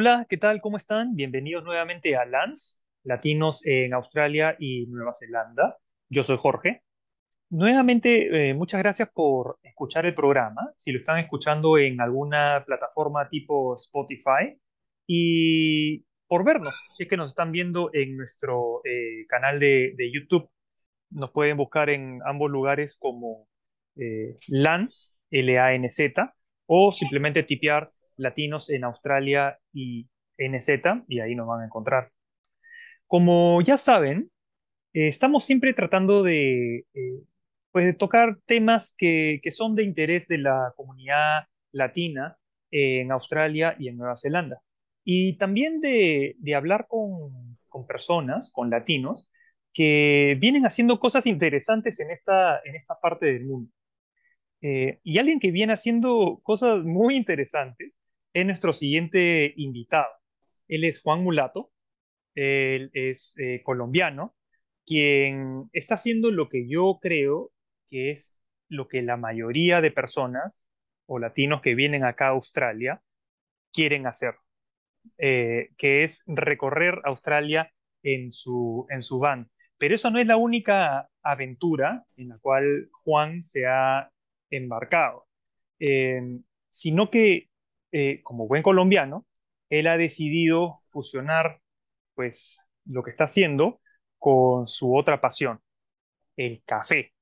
Hola, ¿qué tal? ¿Cómo están? Bienvenidos nuevamente a LANS, Latinos en Australia y Nueva Zelanda. Yo soy Jorge. Nuevamente, eh, muchas gracias por escuchar el programa, si lo están escuchando en alguna plataforma tipo Spotify, y por vernos, si es que nos están viendo en nuestro eh, canal de, YouTube. Nos pueden buscar en ambos lugares como eh, L-A-N-Z, o simplemente tipear latinos en Australia y NZ, y ahí nos van a encontrar. Como ya saben, eh, estamos siempre tratando de, eh, pues de tocar temas que, que son de interés de la comunidad latina en Australia y en Nueva Zelanda. Y también de, de hablar con, con personas, con latinos, que vienen haciendo cosas interesantes en esta, en esta parte del mundo. Eh, y alguien que viene haciendo cosas muy interesantes es nuestro siguiente invitado. Él es Juan Mulato, él es eh, colombiano, quien está haciendo lo que yo creo que es lo que la mayoría de personas o latinos que vienen acá a Australia quieren hacer, eh, que es recorrer Australia en su, en su van. Pero eso no es la única aventura en la cual Juan se ha embarcado, eh, sino que eh, como buen colombiano, él ha decidido fusionar pues lo que está haciendo con su otra pasión, el café,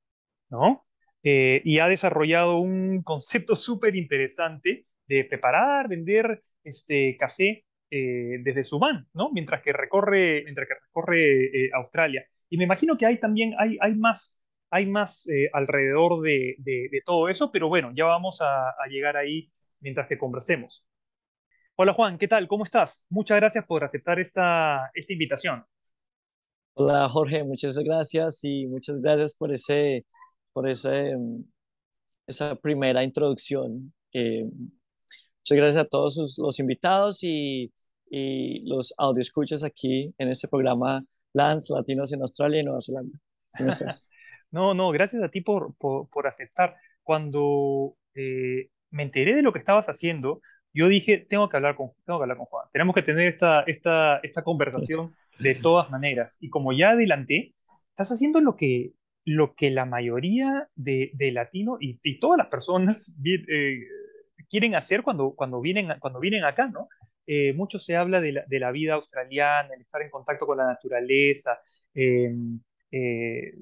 ¿no? Eh, y ha desarrollado un concepto súper interesante de preparar, vender este café eh, desde su van, ¿no? Mientras que recorre, mientras que recorre Australia. Y me imagino que hay también, hay, hay más, hay más alrededor de, de, todo eso, pero bueno, ya vamos a, a llegar ahí mientras que conversemos. Hola Juan, ¿qué tal? ¿Cómo estás? Muchas gracias por aceptar esta, esta invitación. Hola Jorge, muchas gracias y muchas gracias por, ese, por ese, esa primera introducción. Eh, muchas gracias a todos los invitados y, y los escuchas aquí en este programa Lance Latinos en Australia y Nueva Zelanda. ¿Cómo estás? no, no, gracias a ti por, por, por aceptar. Cuando eh, me enteré de lo que estabas haciendo, yo dije, tengo que hablar con, tengo que hablar con Juan, tenemos que tener esta, esta, esta conversación de todas maneras. Y como ya adelanté, estás haciendo lo que, lo que la mayoría de, de latinos y, y, todas las personas eh, quieren hacer cuando, cuando, vienen, cuando vienen acá, ¿no? Eh, mucho se habla de la, de la, vida australiana, el estar en contacto con la naturaleza, eh,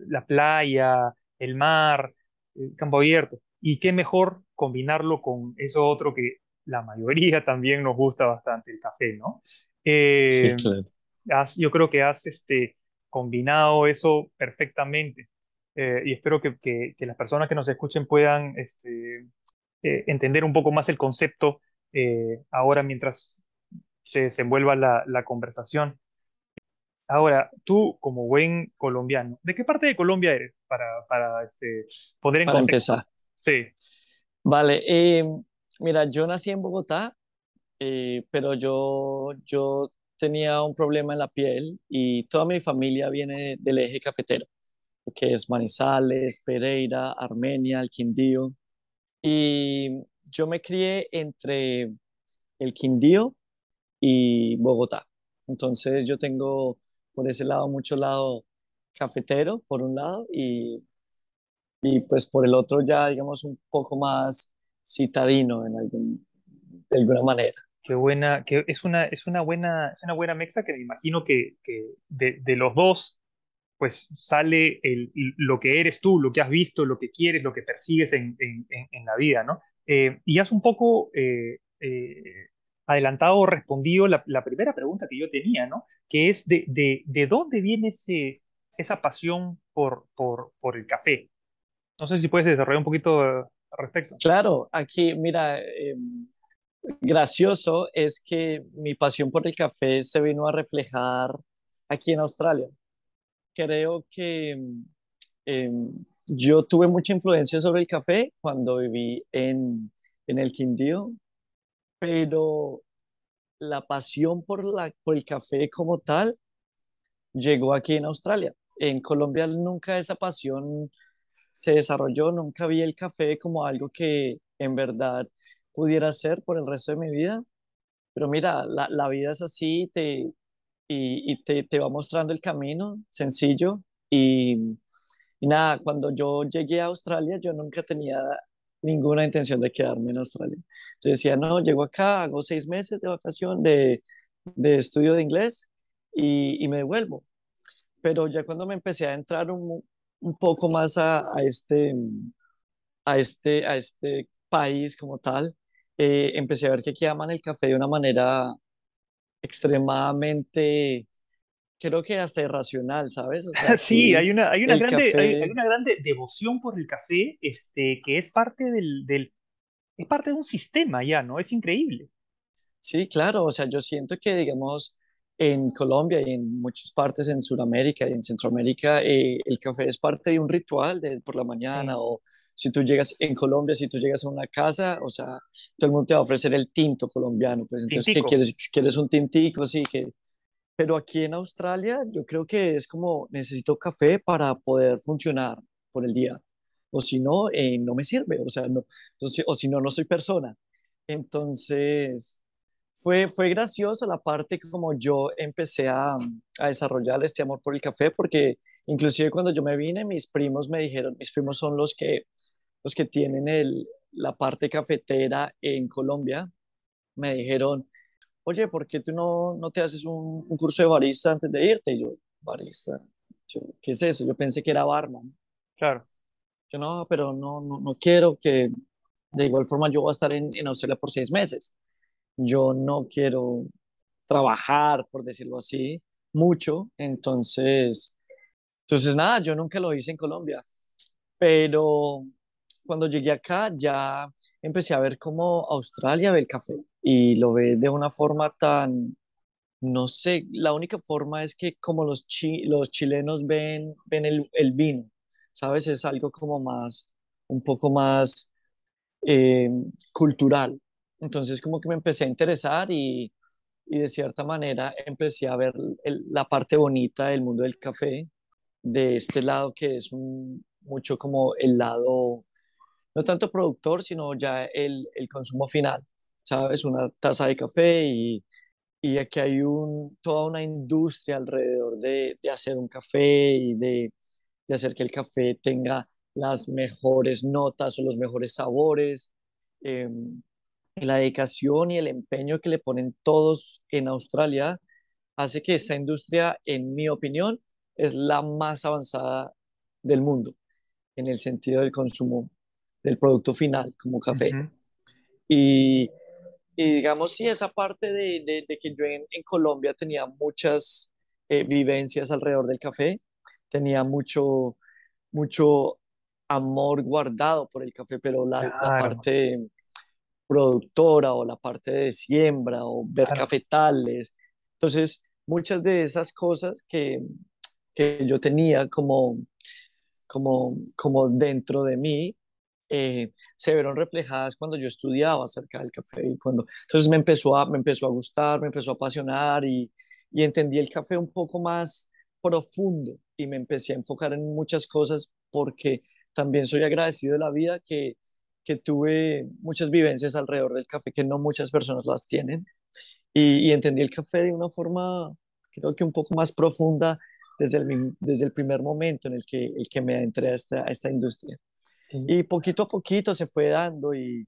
la playa, el mar, el campo abierto. Y qué mejor combinarlo con eso otro que la mayoría también nos gusta bastante, el café, ¿no? Eh, sí, claro. has, yo creo que has este, combinado eso perfectamente eh, y espero que, que, que, las personas que nos escuchen puedan este, eh, entender un poco más el concepto eh, ahora mientras se desenvuelva la, la conversación. Ahora, tú como buen colombiano, ¿de qué parte de Colombia eres? Para, para este, poner en Para contexto. empezar. Sí. Vale, eh, mira, yo nací en Bogotá, eh, pero yo, yo tenía un problema en la piel y toda mi familia viene del eje cafetero, que es Manizales, Pereira, Armenia, el Quindío. Y yo me crié entre el Quindío y Bogotá. Entonces yo tengo por ese lado mucho lado cafetero, por un lado, y y pues por el otro ya, digamos, un poco más citadino en algún, de alguna manera. Qué buena, que es una, es una buena, es una buena mezcla que me imagino que, que de, de, los dos, pues sale el, lo que eres tú, lo que has visto, lo que quieres, lo que persigues en, en, en la vida, ¿no? Eh, y has un poco eh, eh, adelantado o respondido la, la, primera pregunta que yo tenía, ¿no? Que es de, de, de dónde viene ese, esa pasión por, por, por el café. No sé si puedes desarrollar un poquito al respecto. Claro, aquí, mira, eh, gracioso es que mi pasión por el café se vino a reflejar aquí en Australia. Creo que eh, yo tuve mucha influencia sobre el café cuando viví en, en el Quindío, pero la pasión por, la, por el café como tal llegó aquí en Australia. En Colombia nunca esa pasión se desarrolló, nunca vi el café como algo que en verdad pudiera hacer por el resto de mi vida. pero mira, la, la vida es así te, y, y te, te va mostrando el camino sencillo. Y, y nada, cuando yo llegué a Australia, yo nunca tenía ninguna intención de quedarme en Australia. Yo decía, no, llego acá, hago seis meses de vacación, de, de estudio de inglés y, y me devuelvo. Pero ya cuando me empecé a entrar un, un poco más a, a este, a este, a este país como tal, eh, empecé a ver que aquí aman el café de una manera extremadamente, creo que hasta irracional, ¿sabes? O sea, Sí, hay una, hay una grande, hay, una grande devoción por el café, este, que es parte del, del, es parte de un sistema ya, ¿no? Es increíble. sí, claro, o sea, yo siento que, digamos, en Colombia y en muchas partes en Sudamérica y en Centroamérica, eh, el café es parte de un ritual de por la mañana Sí, o si tú llegas en Colombia, si tú llegas a una casa, o sea, todo el mundo te va a ofrecer el tinto colombiano, pues entonces, ¿qué quieres? ¿Quieres un tintico? Sí, que Pero aquí en Australia yo creo que es como necesito café para poder funcionar por el día. O si no, eh, no me sirve. O sea, no, o si no, no soy persona. Entonces, fue, fue gracioso la parte como yo empecé a, a desarrollar este amor por el café, porque inclusive cuando yo me vine, mis primos me dijeron, mis primos son los que, los que tienen el, la parte cafetera en Colombia, me dijeron, oye, ¿por qué tú no, no te haces un, un curso de barista antes de irte? Y yo, barista, yo, ¿qué es eso? Yo pensé que era barman. Claro. Yo no, pero no, no, no quiero que, de igual forma yo voy a estar en, en Australia por seis meses. Yo no quiero trabajar, por decirlo así, mucho. Entonces, entonces nada, yo nunca lo hice en Colombia. Pero cuando llegué acá ya empecé a ver cómo Australia ve el café y lo ve de una forma tan, no sé, la única forma es que como los, chi- los chilenos ven, ven el, el vino, ¿sabes? Es algo como más, un poco más eh, cultural. Entonces como que me empecé a interesar y, y de cierta manera empecé a ver el- la parte bonita del mundo del café, de este lado que es un, mucho como el lado no tanto productor, sino ya el, el consumo final, ¿sabes? Una taza de café y, y aquí hay un, toda una industria alrededor de, de hacer un café y de, de hacer que el café tenga las mejores notas o los mejores sabores. Eh, la dedicación y el empeño que le ponen todos en Australia hace que esta industria, en mi opinión, es la más avanzada del mundo en el sentido del consumo del producto final como café. Y, y digamos, sí, esa parte de, de, de que yo en, en, Colombia tenía muchas eh, vivencias alrededor del café, tenía mucho, mucho amor guardado por el café, pero la, la Claro, parte productora o la parte de siembra o ver claro. cafetales. Entonces, muchas de esas cosas que, que yo tenía como, como, como dentro de mí, eh, se vieron reflejadas cuando yo estudiaba acerca del café y cuando entonces me empezó a me empezó a gustar me empezó a apasionar y, y entendí el café un poco más profundo y me empecé a enfocar en muchas cosas porque también soy agradecido de la vida que que tuve muchas vivencias alrededor del café que no muchas personas las tienen y, y entendí el café de una forma creo que un poco más profunda desde el, desde el primer momento en el que, el que me entré a esta, a esta industria. Sí. Y poquito a poquito se fue dando y,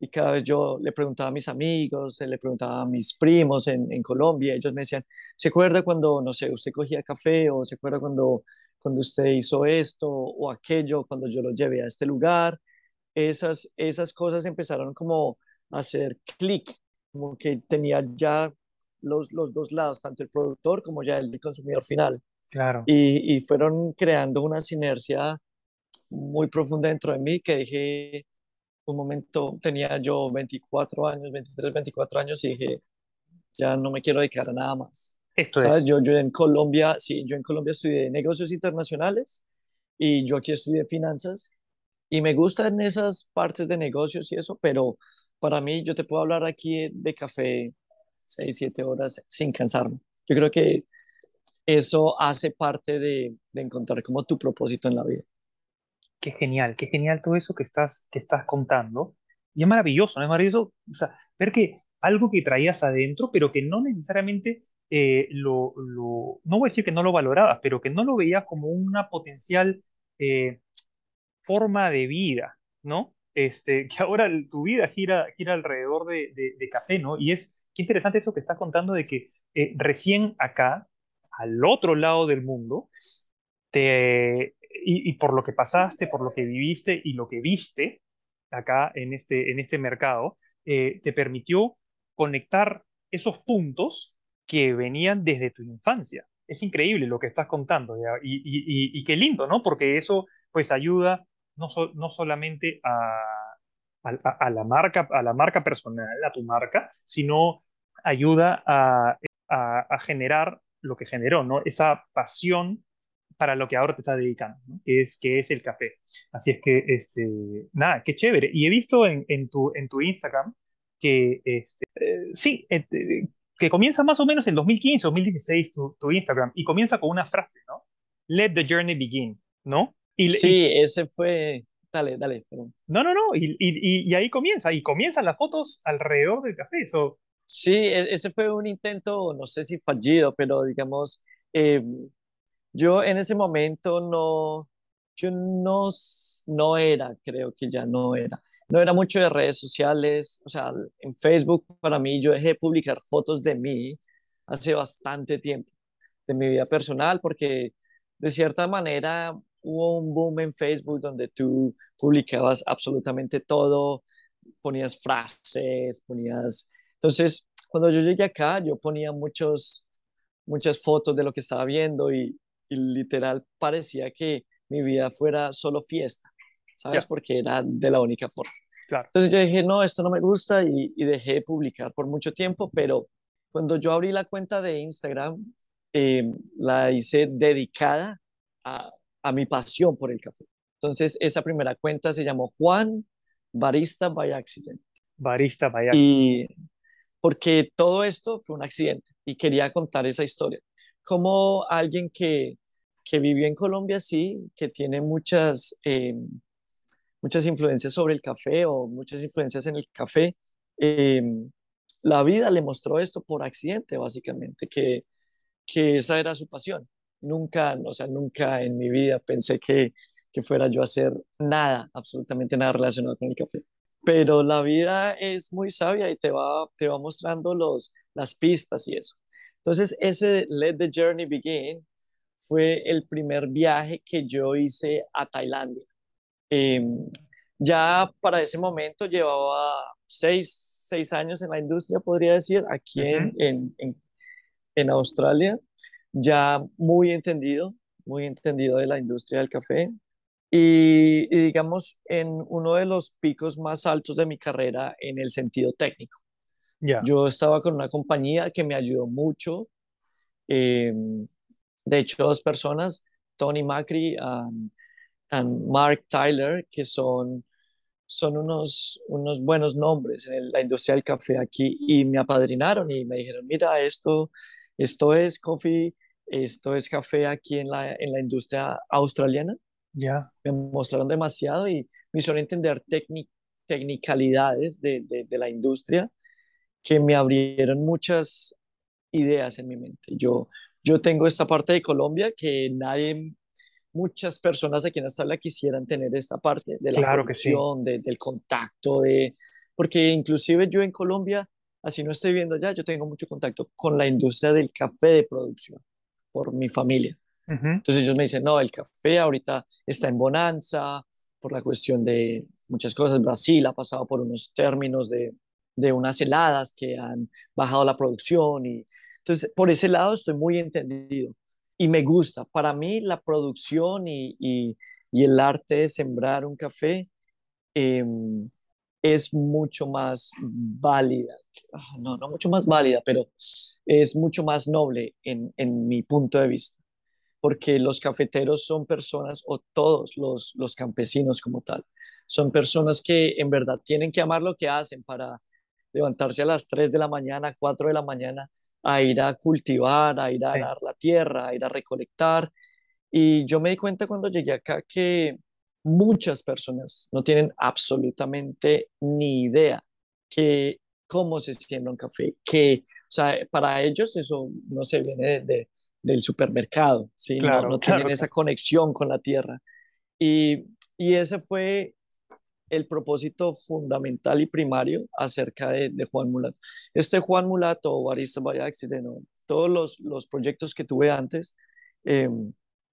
y cada vez yo le preguntaba a mis amigos, le preguntaba a mis primos en, en Colombia, ellos me decían, ¿se acuerda cuando, no sé, usted cogía café o se acuerda cuando, cuando usted hizo esto o aquello, cuando yo lo llevé a este lugar? Esas, esas cosas empezaron como a hacer clic, como que tenía ya los, los dos lados, tanto el productor como ya el consumidor final. Claro. Y, y fueron creando una sinergia muy profunda dentro de mí que dije, un momento tenía yo 24 años, 23, 24 años y dije, ya no me quiero dedicar a nada más. Esto ¿Sabes? es. Yo, yo en Colombia, sí, yo en Colombia estudié negocios internacionales y yo aquí estudié finanzas y me gustan esas partes de negocios y eso, pero para mí yo te puedo hablar aquí de café 6 7 horas sin cansarme. Yo creo que eso hace parte de, de encontrar como tu propósito en la vida. Qué genial, qué genial todo eso que estás, que estás contando. Y es maravilloso, ¿no? Es maravilloso, o sea, ver que algo que traías adentro, pero que no necesariamente eh, lo, lo, no voy a decir que no lo valorabas, pero que no lo veías como una potencial eh, forma de vida, ¿no? Este, que ahora tu vida gira, gira alrededor de, de, café, ¿no? Y es, qué interesante eso que estás contando de que eh, recién acá, al otro lado del mundo, te, y, por lo que pasaste, por lo que viviste y lo que viste acá en este, en este mercado, eh, te permitió conectar esos puntos que venían desde tu infancia. Es increíble lo que estás contando Y, y, y, qué lindo, ¿no? Porque eso pues ayuda no, no solamente a, a, la marca, a la marca personal, a tu marca, sino ayuda a, a generar lo que generó, ¿no? Esa pasión para lo que ahora te estás dedicando, ¿no? que, es, que es el café. Así es que, este, nada, qué chévere. Y he visto en, en, tu, en tu Instagram que, este, eh, sí, eh, que comienza más o menos en 2015, 2016 tu, tu, Instagram, y comienza con una frase, ¿no? Let the journey begin, ¿no? Y, sí, ese fue... Dale, dale. Perdón. No, no, no, y, y, y, ahí comienza, y comienzan las fotos alrededor del café. Sí, e, ese fue un intento, no sé si fallido, pero digamos, eh, yo en ese momento no, yo no, no era, creo que ya no era, no era mucho de redes sociales, o sea, en Facebook para mí yo dejé de publicar fotos de mí hace bastante tiempo, de mi vida personal, porque de cierta manera hubo un boom en Facebook donde tú publicabas absolutamente todo, ponías frases, ponías... Entonces, cuando yo llegué acá, yo ponía muchos, muchas fotos de lo que estaba viendo y, y literal parecía que mi vida fuera solo fiesta, ¿sabes? Porque era de la única forma. Claro. Entonces yo dije, no, esto no me gusta y, dejé de publicar por mucho tiempo, pero cuando yo abrí la cuenta de Instagram, eh, la hice dedicada a, a mi pasión por el café. Entonces esa primera cuenta se llamó Juan Barista by Accident. Barista by Accident. Y porque todo esto fue un accidente y quería contar esa historia como alguien que, que vivió en Colombia, sí, que tiene muchas, eh, muchas influencias sobre el café o muchas influencias en el café, eh, la vida le mostró esto por accidente, básicamente, que, que esa era su pasión. Nunca, o sea, nunca en mi vida pensé que, que fuera yo a hacer nada, absolutamente nada relacionado con el café. Pero la vida es muy sabia y te va, te va mostrando los, las pistas y eso. Entonces, ese Let the Journey Begin fue el primer viaje que yo hice a Tailandia. Em, ya para ese momento llevaba seis, seis, años en la industria, podría decir, aquí en, en, en, Australia, ya muy entendido, muy entendido de la industria del café. Y, y, digamos, en uno de los picos más altos de mi carrera en el sentido técnico. Yo estaba con una compañía que me ayudó mucho. Eh, de hecho, dos personas, Tony Macri y Mark Tyler, que son, son unos, unos buenos nombres en la industria del café aquí, y me apadrinaron y me dijeron, mira, esto, esto es coffee, esto es café aquí en la, en la industria australiana. Ya. Me mostraron demasiado y me hicieron entender tecnicalidades de, de, de la industria que me abrieron muchas ideas en mi mente. Yo, yo tengo esta parte de Colombia que nadie, muchas personas aquí en Australia quisieran tener esta parte de la claro producción, del contacto, de, porque inclusive yo en Colombia, así no estoy viendo ya, yo tengo mucho contacto con la industria del café de producción por mi familia. Entonces ellos me dicen, no, el café ahorita está en bonanza por la cuestión de muchas cosas. Brasil ha pasado por unos términos de de unas heladas que han bajado la producción y entonces por ese lado estoy muy entendido y me gusta. Para mí la producción y, y, el arte de sembrar un café em, es mucho más válida, ah, no, no mucho más válida, pero es mucho más noble en, en mi punto de vista, porque los cafeteros son personas, o todos los, los campesinos como tal, son personas que en verdad tienen que amar lo que hacen para levantarse a las 3 de la mañana, 4 de la mañana, a ir a cultivar, a ir a dar la tierra, a ir a recolectar. Y yo me di cuenta cuando llegué acá que muchas personas no tienen absolutamente ni idea que cómo se siembra un café, que, o sea, para ellos eso no se viene de, del supermercado, ¿sí? no, no tienen esa conexión con la tierra. Y, y, ese fue el propósito fundamental y primario acerca de, de Juan Mulato. Este Juan Mulato o Barista by Accident, todos los, los, proyectos que tuve antes, eh,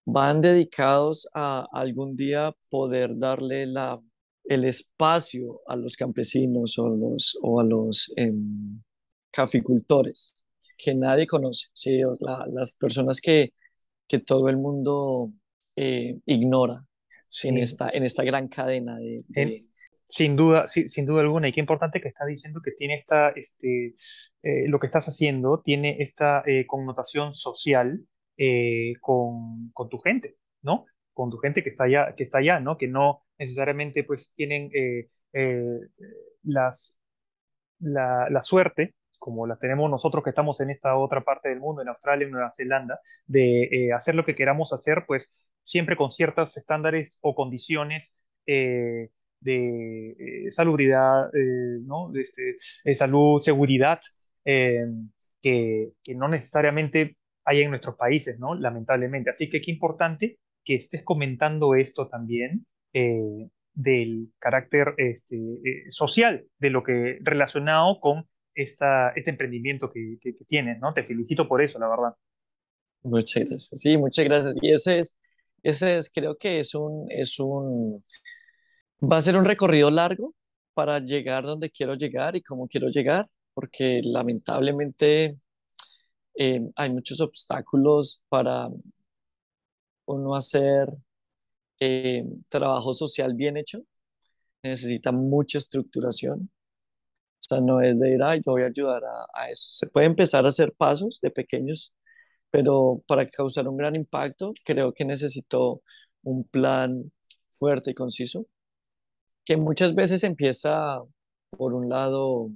van dedicados a algún día poder darle la, el espacio a los campesinos o, los, o a los em, caficultores que nadie conoce, ¿sí? las personas que, que todo el mundo eh, ignora en, esta, en esta gran cadena de... Sin duda, sin duda alguna, y qué importante que estás diciendo que tiene esta, este, eh, lo que estás haciendo tiene esta eh, connotación social eh, con, con, tu gente, ¿no? Con tu gente que está allá, que está allá, ¿no? Que no necesariamente pues tienen eh, eh, las, la, la, suerte, como la tenemos nosotros que estamos en esta otra parte del mundo, en Australia, en Nueva Zelanda, de hacer lo que queramos hacer, pues siempre con ciertos estándares o condiciones de salubridad, ¿no? este, salud, seguridad, que, que no necesariamente hay en nuestros países, ¿no? Lamentablemente. Así que qué importante que estés comentando esto también eh, del carácter este, eh, social de lo que relacionado con esta, este emprendimiento que, que, tienes, ¿no? Te felicito por eso, la verdad. Muchas gracias. Sí, muchas gracias. Y ese es, ese es, creo que es un, es un, va a ser un recorrido largo para llegar donde quiero llegar y cómo quiero llegar, porque lamentablemente eh, hay muchos obstáculos para uno hacer eh, trabajo social bien hecho. Necesita mucha estructuración. O sea, no es de ir, ay, yo voy a ayudar a, a eso. Se puede empezar a hacer pasos de pequeños, pero para causar un gran impacto, creo que necesito un plan fuerte y conciso, que muchas veces empieza por un lado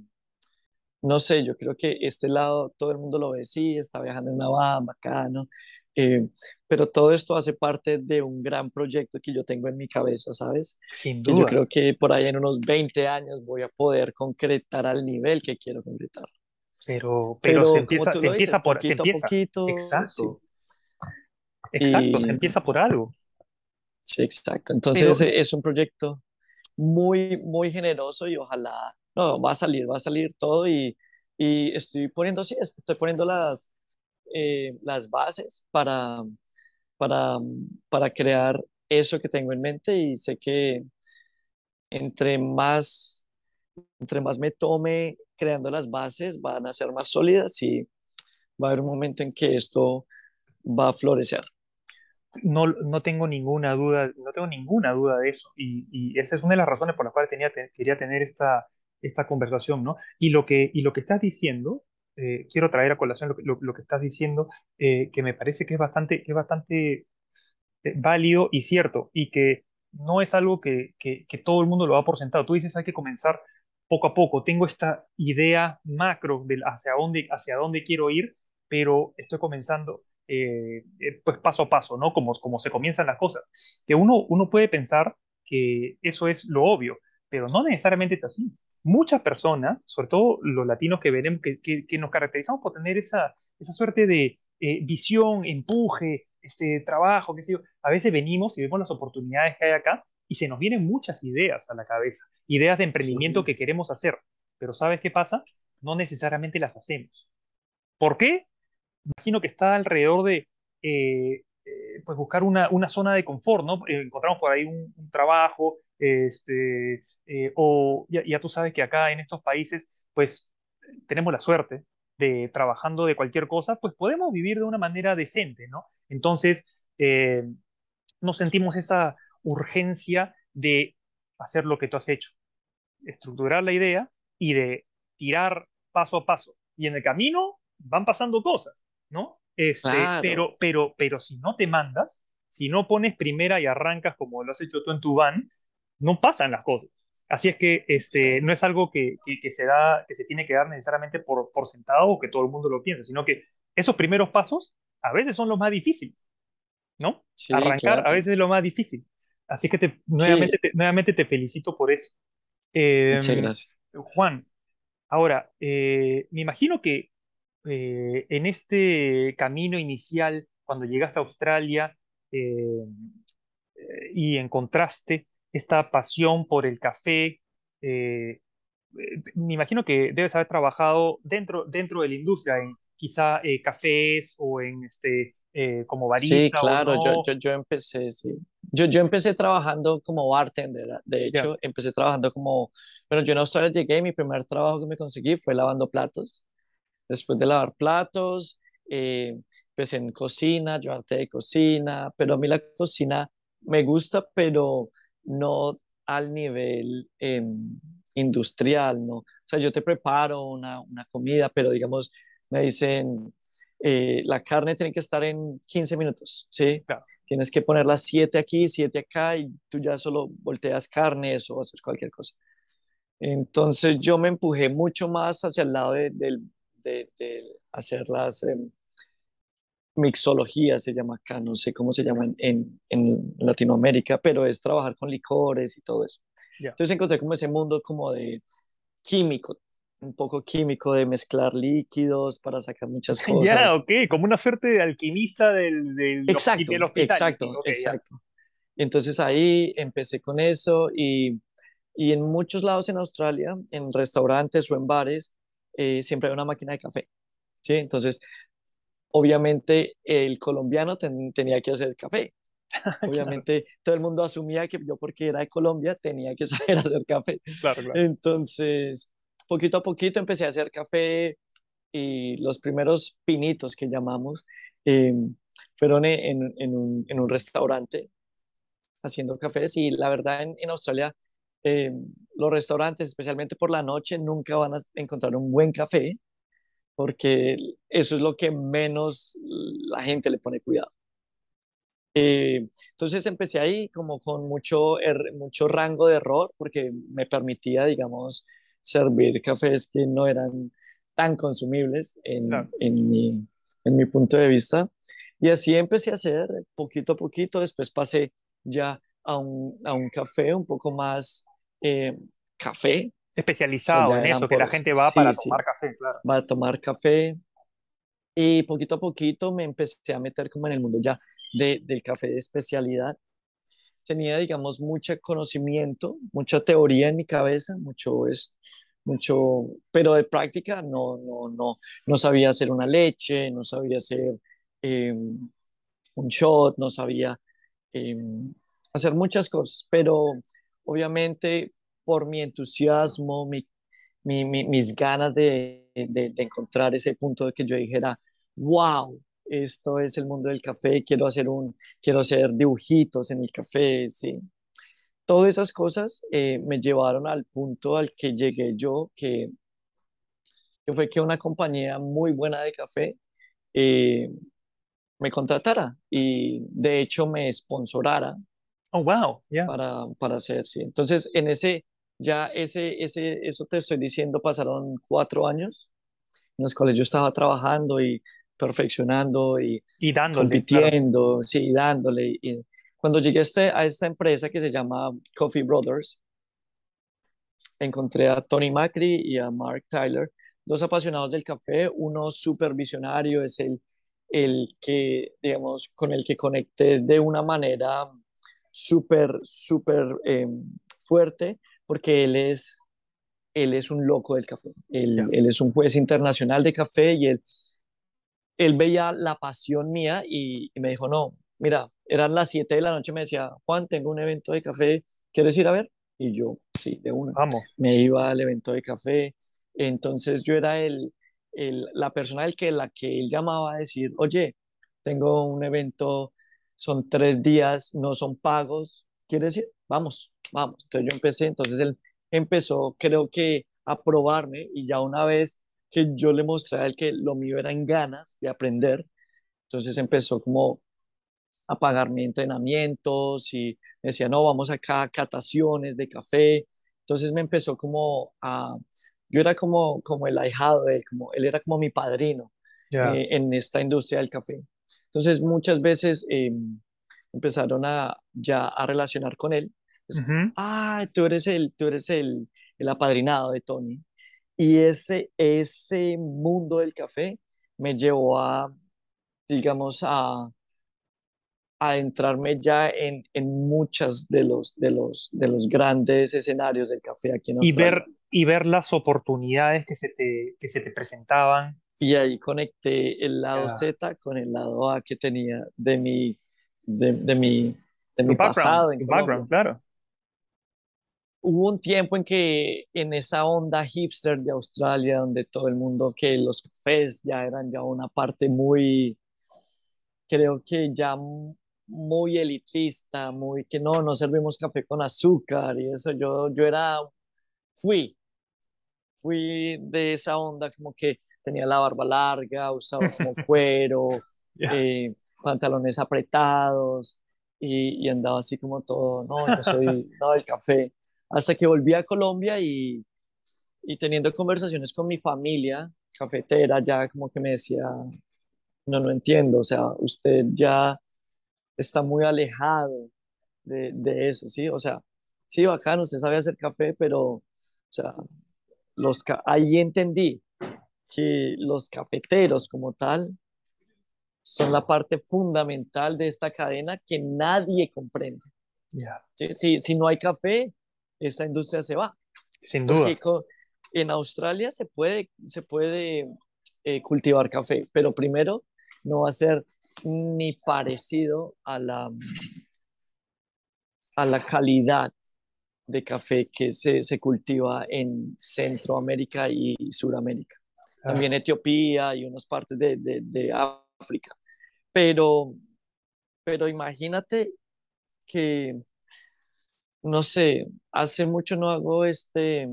no sé, yo creo que este lado todo el mundo lo ve, sí, está viajando en una van, bacano, eh, pero todo esto hace parte de un gran proyecto que yo tengo en mi cabeza, ¿sabes? Sin duda. yo creo que por ahí en unos 20 años voy a poder concretar al nivel que quiero concretar. Pero, pero, se empieza, se empieza por poquito se empieza, poquito. Exacto. Exacto, se empieza por algo. Sí, exacto. Entonces es un proyecto muy, muy generoso y ojalá no, va a salir, va a salir todo y, y estoy poniendo, sí, estoy poniendo las, eh, las bases para, para, para crear eso que tengo en mente y sé que entre más, entre más me tome creando las bases, van a ser más sólidas y va a haber un momento en que esto va a florecer. No, no tengo ninguna duda, no tengo ninguna duda de eso. Y, y esa es una de las razones por las cuales tenía, quería tener esta, esta conversación, ¿no? Y lo que, y lo que estás diciendo, eh, quiero traer a colación lo, lo, que estás diciendo, eh, que me parece que es bastante, que es bastante eh, válido y cierto, y que no es algo que, que, todo el mundo lo va por sentado. Tú dices, hay que comenzar poco a poco. Tengo esta idea macro de hacia dónde, hacia dónde quiero ir, pero estoy comenzando pues paso a paso, ¿no? Como, como se comienzan las cosas. Que uno, uno puede pensar que eso es lo obvio, pero no necesariamente es así muchas personas, sobre todo los latinos que veremos, que, que, nos caracterizamos por tener esa, esa suerte de eh, visión, empuje, este trabajo, que sé yo, a veces venimos y vemos las oportunidades que hay acá y se nos vienen muchas ideas a la cabeza, ideas de emprendimiento que queremos hacer, pero ¿sabes qué pasa? No necesariamente las hacemos. ¿Por qué? Imagino que está alrededor de eh, eh, pues buscar una, una, zona de confort, ¿no? encontramos por ahí un, un trabajo, este, eh, o ya, tú sabes que acá en estos países, pues tenemos la suerte de trabajando de cualquier cosa, pues podemos vivir de una manera decente, ¿no? Entonces, eh, no sentimos esa urgencia de hacer lo que tú has hecho, estructurar la idea y de tirar paso a paso. Y en el camino van pasando cosas, ¿no? Este, pero, pero, pero si no te mandas, si no pones primera y arrancas como lo has hecho tú en tu van, no pasan las cosas. Así es que este, no es algo que, que, se da, que se tiene que dar necesariamente por, por sentado o que todo el mundo lo piense, sino que esos primeros pasos a veces son los más difíciles, ¿no? Arrancar a veces es lo más difícil. Así que te, nuevamente, te, nuevamente te felicito por eso. Muchas em, gracias. Juan, Ahora, eh, me imagino que eh, en este camino inicial, cuando llegaste a Australia eh, y encontraste esta pasión por el café, eh, eh, me imagino que debes haber trabajado dentro, dentro de la industria, en quizá eh, cafés o en este, eh, como Sí, barista o claro, yo, no. yo, yo empecé, sí. Yo, yo empecé trabajando como bartender, de Ya, hecho, empecé trabajando como, bueno, yo en Australia llegué, mi primer trabajo que me conseguí fue lavando platos. Después de lavar platos, eh, empecé en cocina, yo antes de cocina, pero a mí la cocina me gusta, pero no al nivel em, industrial, ¿no? O sea, yo te preparo una, una comida, pero digamos, me dicen, eh, la carne tiene que estar en 15 minutos, ¿sí? claro. Tienes que poner las 7 aquí, 7 acá, y tú ya solo volteas carnes o haces cualquier cosa. Entonces yo me empujé mucho más hacia el lado de, del- de- de hacer las mixologías, se llama acá, no sé cómo se llama en, en- en Latinoamérica, pero es trabajar con licores y todo eso. Ya. Entonces encontré como ese mundo como de químico, un poco químico de mezclar líquidos para sacar muchas Ya, cosas. ok, como una suerte de alquimista del, del, Exacto, del hospitality. exacto, Ok, ya. exacto. Entonces ahí empecé con eso y, y en muchos lados en Australia, en restaurantes o en bares, eh, siempre hay una máquina de café, ¿sí? Entonces, obviamente el colombiano ten- tenía que hacer café. Claro, Obviamente todo el mundo asumía que yo porque era de Colombia tenía que saber hacer café. claro, claro. Entonces, poquito a poquito empecé a hacer café y los primeros pinitos que llamamos eh, fueron en, en un, en un restaurante haciendo cafés y la verdad en, en Australia eh, los restaurantes, especialmente por la noche, nunca van a encontrar un buen café porque eso es lo que menos la gente le pone cuidado. Eh, entonces empecé ahí como con mucho, er- mucho rango de error porque me permitía, digamos, servir cafés que no eran tan consumibles en, claro. en mi, en mi punto de vista. Y así empecé a hacer poquito a poquito. Después pasé ya a un, a un café un poco más eh, café. Especializado en eso, que la gente va para tomar sí, café, claro. va a tomar café. Y poquito a poquito me empecé a meter como en el mundo ya de, del café de especialidad. Tenía, digamos, mucho conocimiento, mucha teoría en mi cabeza, mucho es, mucho, pero de práctica no, no, no, no sabía hacer una leche, no sabía hacer eh, un shot, no sabía eh, hacer muchas cosas, pero obviamente por mi entusiasmo, mi, mi- mi- mis ganas de, de- de encontrar ese punto de que yo dijera, wow, esto es el mundo del café, quiero hacer un, quiero hacer dibujitos en el café, sí. Todas esas cosas eh, me llevaron al punto al que llegué yo, que, que fue que una compañía muy buena de café eh, me contratara y de hecho me sponsorara Oh, wow, ya. para, para hacer, sí. Entonces, en ese, ya ese, ese, eso te estoy diciendo, pasaron cuatro años en los cuales yo estaba trabajando y perfeccionando y Y dándole, claro. compitiendo, sí, dándole. Y cuando llegué a, este- a esta empresa que se llama Coffee Brothers, encontré a Tony Macri y a Mark Tyler, dos apasionados del café, uno súper visionario, es el, el que, digamos, con el que conecté de una manera súper, súper eh, fuerte, porque él es, él es un loco del café, él, él es un juez internacional de café y él, él veía la pasión mía y, y me dijo, no, mira, eran las 7 de la noche, me decía, Juan, tengo un evento de café, ¿quieres ir a ver? Y yo, sí, de una. Vamos. Me iba al evento de café. Entonces yo era el, el- la persona del que, la que él llamaba a decir, oye, tengo un evento, son tres días, no son pagos, ¿quieres ir? Vamos, vamos. Entonces yo empecé, entonces él empezó, creo que a probarme y ya una vez que yo le mostré a él que lo mío era en ganas de aprender, entonces empezó como a pagarme entrenamientos y me decía, no, vamos acá a cataciones de café. Entonces me empezó como a, yo era como, como el ahijado de él, como, él era como mi padrino Ya. eh, en esta industria del café. Entonces muchas veces eh, empezaron a ya a relacionar con él. Ah, tú eres el, tú eres el, el apadrinado de Tony. y ese, ese mundo del café me llevó a, digamos, a adentrarme ya en, en muchas de los, de, los, de los grandes escenarios del café aquí en Y ver, y ver las oportunidades que se te, que se te presentaban. Y ahí conecté el lado. Z con el lado A que tenía de mi, de, de mi, de mi background, pasado en background, claro. Hubo un tiempo en que en esa onda hipster de Australia, donde todo el mundo, que los cafés ya eran ya una parte muy, creo que ya muy elitista, muy que no, no servimos café con azúcar y eso, yo, yo era, fui, fui de esa onda como que tenía la barba larga, usaba como cuero, eh, pantalones apretados y, y andaba así como todo, no, yo soy, no, el café. Hasta que volví a Colombia y, y teniendo conversaciones con mi familia cafetera, ya como que me decía, no, no entiendo, o sea, usted ya está muy alejado de, de eso, ¿sí? O sea, sí, bacano, usted sabe hacer café, pero, o sea, los, ahí entendí que los cafeteros como tal son la parte fundamental de esta cadena que nadie comprende. Ya, ¿sí? Si, si no hay café, esta industria se va. sin Porque duda. co- en Australia se puede, se puede eh, cultivar café, pero primero no va a ser ni parecido a la, a la calidad de café que se, se cultiva en Centroamérica y Suramérica. Claro. También Etiopía y unas partes de, de, de África. Pero, pero imagínate que, no sé, hace mucho no hago este,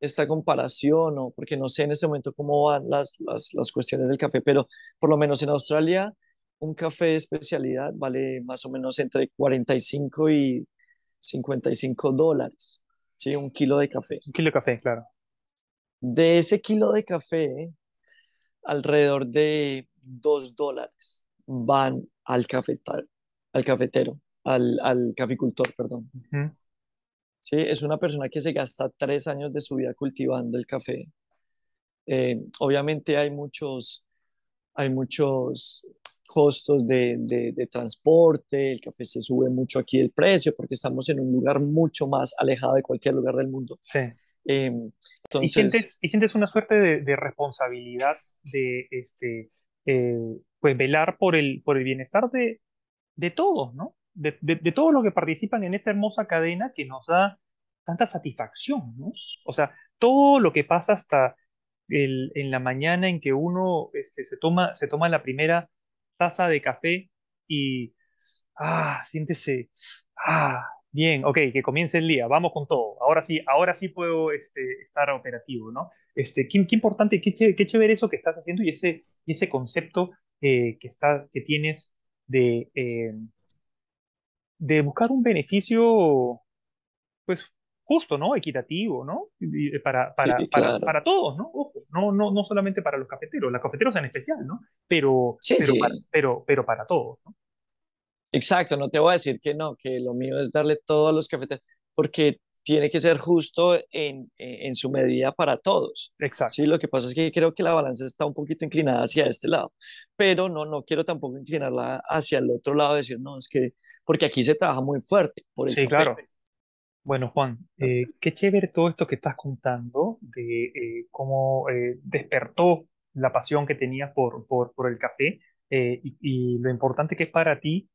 esta comparación, o porque no sé en este momento cómo van las, las, las cuestiones del café, pero por lo menos en Australia un café de especialidad vale más o menos entre 45 y 55 dólares, ¿sí? Un kilo de café. Un kilo de café, claro. De ese kilo de café, alrededor de 2 dólares van al cafetal, al cafetero, al, al caficultor, perdón. Ujú. ¿sí? Es una persona que se gasta tres años de su vida cultivando el café. Eh, obviamente hay muchos, hay muchos costos de, de, de transporte, el café se sube mucho aquí el precio porque estamos en un lugar mucho más alejado de cualquier lugar del mundo. Sí. Eh, Y entonces, sientes, y sientes una suerte de, de responsabilidad de este, eh, pues velar por el, por el bienestar de, de todos, ¿no? De, de, de todos los que participan en esta hermosa cadena que nos da tanta satisfacción, ¿no? O sea, todo lo que pasa hasta el, en la mañana en que uno este, se toma, se toma la primera taza de café y, ah, siéntese, ah, bien, ok, que comience el día, vamos con todo. Ahora sí, ahora sí puedo este, estar operativo, ¿no? Este, qué, qué importante, qué, qué chévere eso que estás haciendo y ese, ese concepto eh, que, está, que tienes de, eh, de buscar un beneficio, pues, justo, ¿no? Equitativo, ¿no? Y Para, sí, para, para, claro. para todos, ¿no? Ojo, no, no, no solamente para los cafeteros, los cafeteros en especial, ¿no? Pero, Sí, pero, para, sí, pero, pero para todos, ¿no? exacto, no te voy a decir que no, que lo mío es darle todo a los cafeteros, porque tiene que ser justo en, en su medida para todos. Exacto. Sí, lo que pasa es que creo que la balanza está un poquito inclinada hacia este lado, pero no, no quiero tampoco inclinarla hacia el otro lado, decir, no, es que, porque aquí se trabaja muy fuerte por el Sí, café. claro. Bueno, Juan, eh, qué chévere todo esto que estás contando de eh, cómo eh, despertó la pasión que tenías por, por, por el café y, y lo importante que es para ti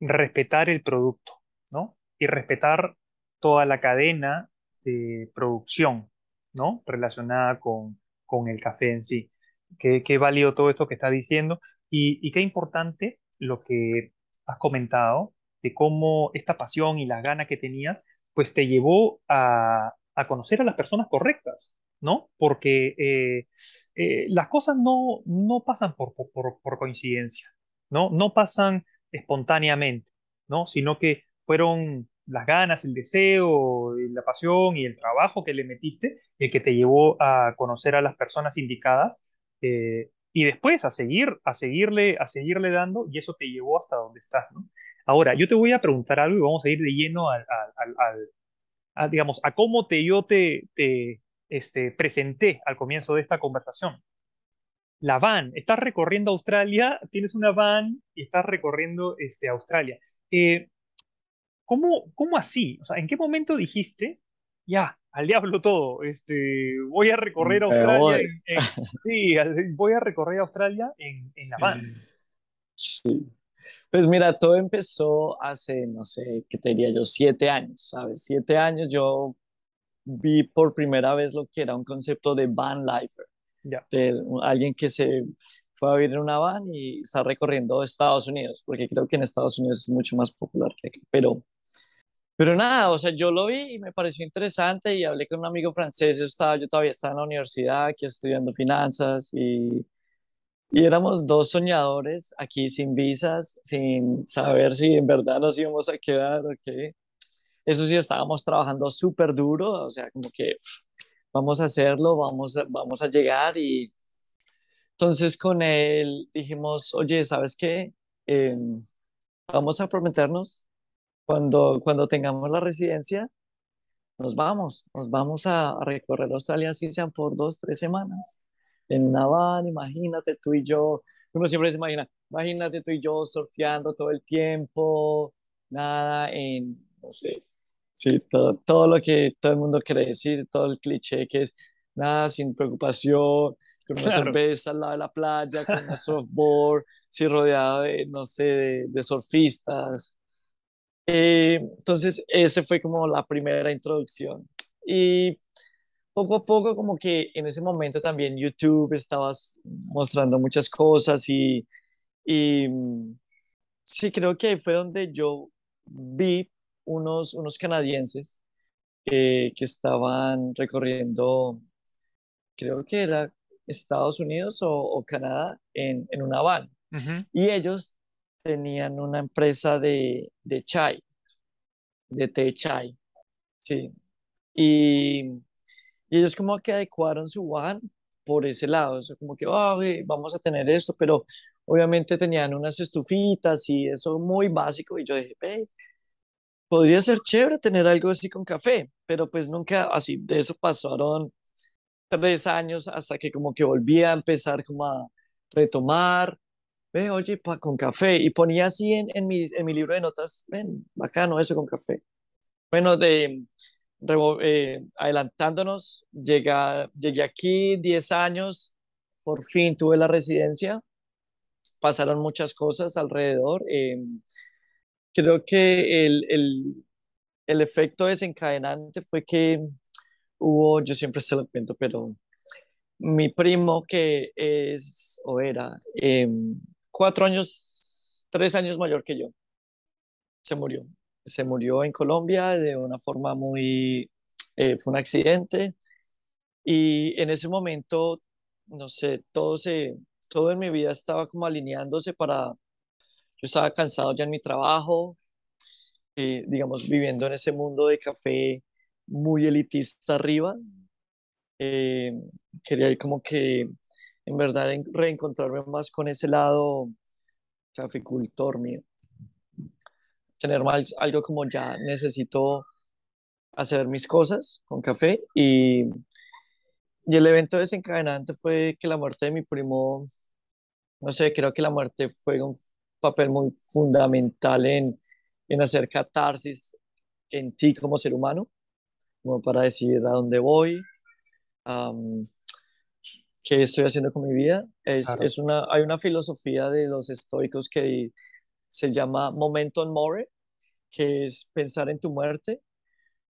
respetar el producto, ¿no? Y respetar toda la cadena de producción, ¿no? Relacionada con, con el café en sí. Qué, qué válido todo esto que estás diciendo y, y qué importante lo que has comentado de cómo esta pasión y las ganas que tenías, pues te llevó a, a conocer a las personas correctas, ¿no? Porque eh, eh, las cosas no, no pasan por, por, por coincidencia, ¿no? No pasan espontáneamente, ¿no? Sino que fueron las ganas, el deseo, la pasión y el trabajo que le metiste el que te llevó a conocer a las personas indicadas eh, y después a seguir, a seguirle, a seguirle dando y eso te llevó hasta donde estás. Ahora, yo te voy a preguntar algo y vamos a ir de lleno al, al- digamos, a cómo te, yo te, te, este, presenté al comienzo de esta conversación. La van, estás recorriendo Australia, tienes una van y estás recorriendo este, Australia. Eh, ¿cómo, ¿Cómo así? O sea, ¿en qué momento dijiste, ya, al diablo todo, este, voy a recorrer Australia en, sí, voy a recorrer Australia en, en la van? Sí. Pues mira, todo empezó hace, no sé, ¿qué te diría yo? Siete años, ¿sabes? Siete años yo vi por primera vez lo que era un concepto de van lifer. De alguien que se fue a vivir en una van y está recorriendo Estados Unidos, porque creo que en Estados Unidos es mucho más popular que aquí. Pero, pero nada, o sea, yo lo vi y me pareció interesante y hablé con un amigo francés, yo, estaba, yo todavía estaba en la universidad, aquí estudiando finanzas y y éramos dos soñadores aquí sin visas, sin saber si en verdad nos íbamos a quedar. Eso sí, estábamos trabajando súper duro, o sea, como que vamos a hacerlo, vamos a, vamos a llegar y entonces con él dijimos, oye, ¿sabes qué? Em, vamos a prometernos cuando, cuando tengamos la residencia, nos vamos, nos vamos a, recorrer Australia, así sean por dos, tres semanas en una van, imagínate tú y yo, uno siempre se imagina, imagínate tú y yo surfeando todo el tiempo, nada en, no sé, sí, todo, todo lo que todo el mundo quiere decir, todo el cliché que es nada sin preocupación, con una cerveza al lado de la playa, con un softboard, sí, rodeado de, no sé, de, surfistas. Eh, entonces, ese fue como la primera introducción. Y poco a poco como que en ese momento también YouTube estabas mostrando muchas cosas y, y mm, sí, creo que ahí fue donde yo vi unos, unos canadienses que estaban recorriendo, creo que era Estados Unidos o, Canadá en, en, una van. Y ellos tenían una empresa de, de chai, de té chai. Sí. Y y ellos como que adecuaron su van por ese lado, eso como que, vamos a tener esto, pero obviamente tenían unas estufitas y eso muy básico y yo dije, podría ser chévere tener algo así con café, pero pues nunca, así, de eso pasaron tres años hasta que como que volví a empezar como a retomar, ve, oye, pa, con café, y ponía así en, en, mi, en mi libro de notas, ven, bacano eso con café. Bueno, de, eh, adelantándonos, llegué aquí 10 años, por fin tuve la residencia, pasaron muchas cosas alrededor. Eh, creo que el, el, el, efecto desencadenante fue que hubo, yo siempre se lo cuento, pero mi primo que es o era em, cuatro años, tres años mayor que yo, se murió. Se murió en Colombia de una forma muy, eh, fue un accidente. Y en ese momento, no sé, todo se, todo en mi vida estaba como alineándose para, yo estaba cansado ya en mi trabajo, eh, digamos, viviendo en ese mundo de café muy elitista arriba. Eh, quería ir como que, en verdad, reencontrarme más con ese lado caficultor mío. Tener más, algo como ya necesito hacer mis cosas con café y, y el evento desencadenante fue que la muerte de mi primo, no sé, creo que la muerte fue un papel muy fundamental en, en hacer catarsis en ti como ser humano, como para decir a dónde voy, qué estoy haciendo con mi vida. Es, es, una, hay una filosofía de los estoicos que se llama momentum more, que es pensar en tu muerte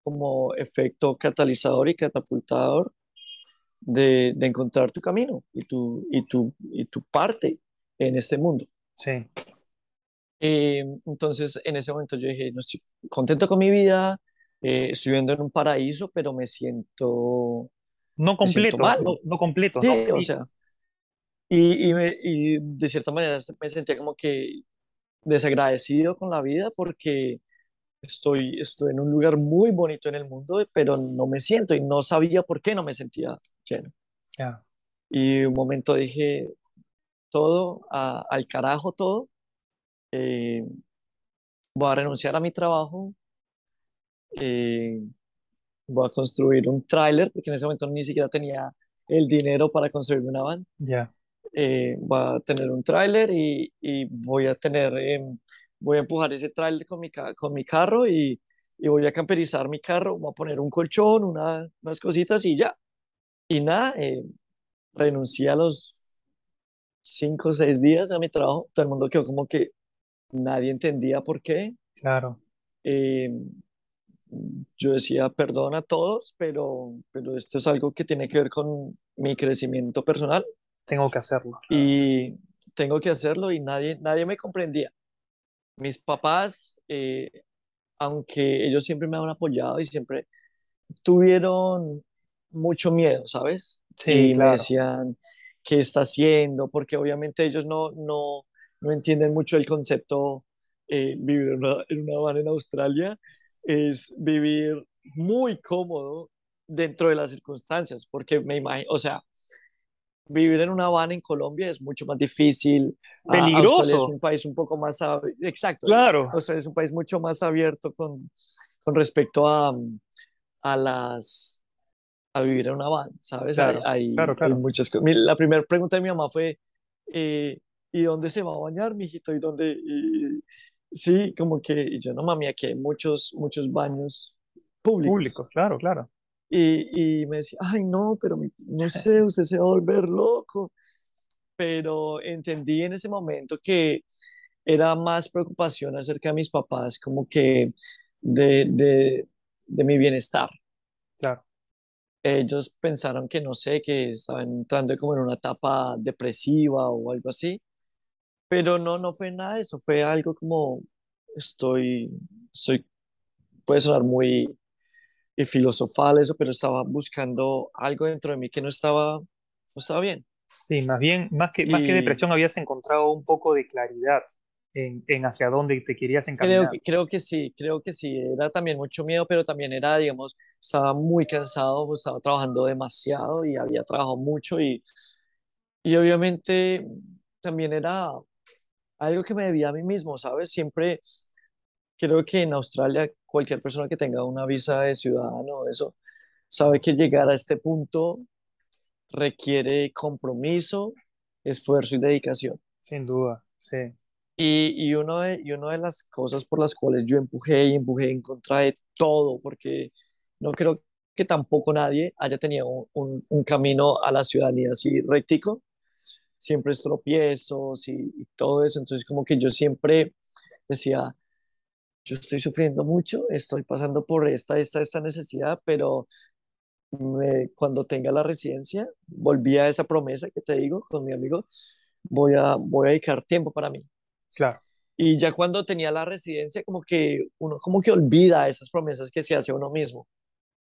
como efecto catalizador y catapultador de, de encontrar tu camino y tu, y, tu, y tu parte en este mundo. Sí. Eh, entonces, en ese momento yo dije, no estoy contento con mi vida, eh, estoy viviendo en un paraíso, pero me siento... No completo, No, no, completo. Sí, o sea, y, y, me, y de cierta manera me sentía como que desagradecido con la vida porque estoy, estoy en un lugar muy bonito en el mundo, pero no me siento y no sabía por qué no me sentía lleno. Y un momento dije, todo, al carajo todo, eh, voy a renunciar a mi trabajo, eh, voy a construir un tráiler, porque en ese momento ni siquiera tenía el dinero para construirme una van. Ya, Eh, voy a tener un tráiler y, y voy a tener, em, voy a empujar ese tráiler con mi, con mi carro y, y voy a camperizar mi carro, voy a poner un colchón, una- unas cositas y ya. Y nada, eh, renuncié a los cinco o seis días a mi trabajo. Todo el mundo quedó como que nadie entendía por qué. claro, Eh, yo decía perdón a todos, pero, pero esto es algo que tiene que ver con mi crecimiento personal tengo que hacerlo. y tengo que hacerlo y nadie, nadie me comprendía. Mis papás, eh, aunque ellos siempre me han apoyado y siempre tuvieron mucho miedo, ¿sabes? Sí, Y me claro, decían, ¿qué está haciendo? Porque obviamente ellos no, no, no entienden mucho el concepto eh, vivir en una, en una van en Australia, es vivir muy cómodo dentro de las circunstancias, porque me imagino, o sea, vivir en una van en Colombia es mucho más difícil. Ah, Australia es peligroso, un país un poco más, exacto, claro, Australia es un país mucho más abierto con, con respecto a, a las a vivir en una van, ¿sabes? Hay, claro, hay, claro, hay claro. muchas cosas. La primera pregunta de mi mamá fue, eh, ¿y dónde se va a bañar, mijito? ¿Y dónde? Y- sí, como que yo no, mami, aquí hay muchos, muchos baños públicos. Público, claro, claro. Y, y me decía, ay, no, pero no sé, usted se va a volver loco. Pero entendí en ese momento que era más preocupación acerca de mis papás, como que de, de, de mi bienestar. Claro, Ellos pensaron que, no sé, que estaban entrando como en una etapa depresiva o algo así, pero no, no fue nada de eso, fue algo como estoy, soy, puede sonar muy filosofal eso, pero estaba buscando algo dentro de mí que no estaba, no estaba bien. sí, más bien, más que, más que Y depresión, habías encontrado un poco de claridad en, en hacia dónde te querías creo encaminar. que, creo que sí, creo que sí, era también mucho miedo, pero también era, digamos, estaba muy cansado, estaba trabajando demasiado y había trabajado mucho y, y obviamente también era algo que me debía a mí mismo, ¿sabes? Siempre creo que en Australia cualquier persona que tenga una visa de ciudadano, eso, sabe que llegar a este punto requiere compromiso, esfuerzo y dedicación. Sin duda, sí, Y, y, uno de, y una de las cosas por las cuales yo empujé y empujé en contra de todo, porque no creo que tampoco nadie haya tenido un, un- un camino a la ciudadanía así rectico, siempre es tropiezos y, y todo eso, entonces como que yo siempre decía, yo estoy sufriendo mucho, estoy pasando por esta, esta, esta necesidad, pero me- cuando tenga la residencia, volví a esa promesa que te digo con mi amigo, voy a, voy a dedicar tiempo para mí. claro, Y ya cuando tenía la residencia, como que uno como que olvida esas promesas que se hace a uno mismo.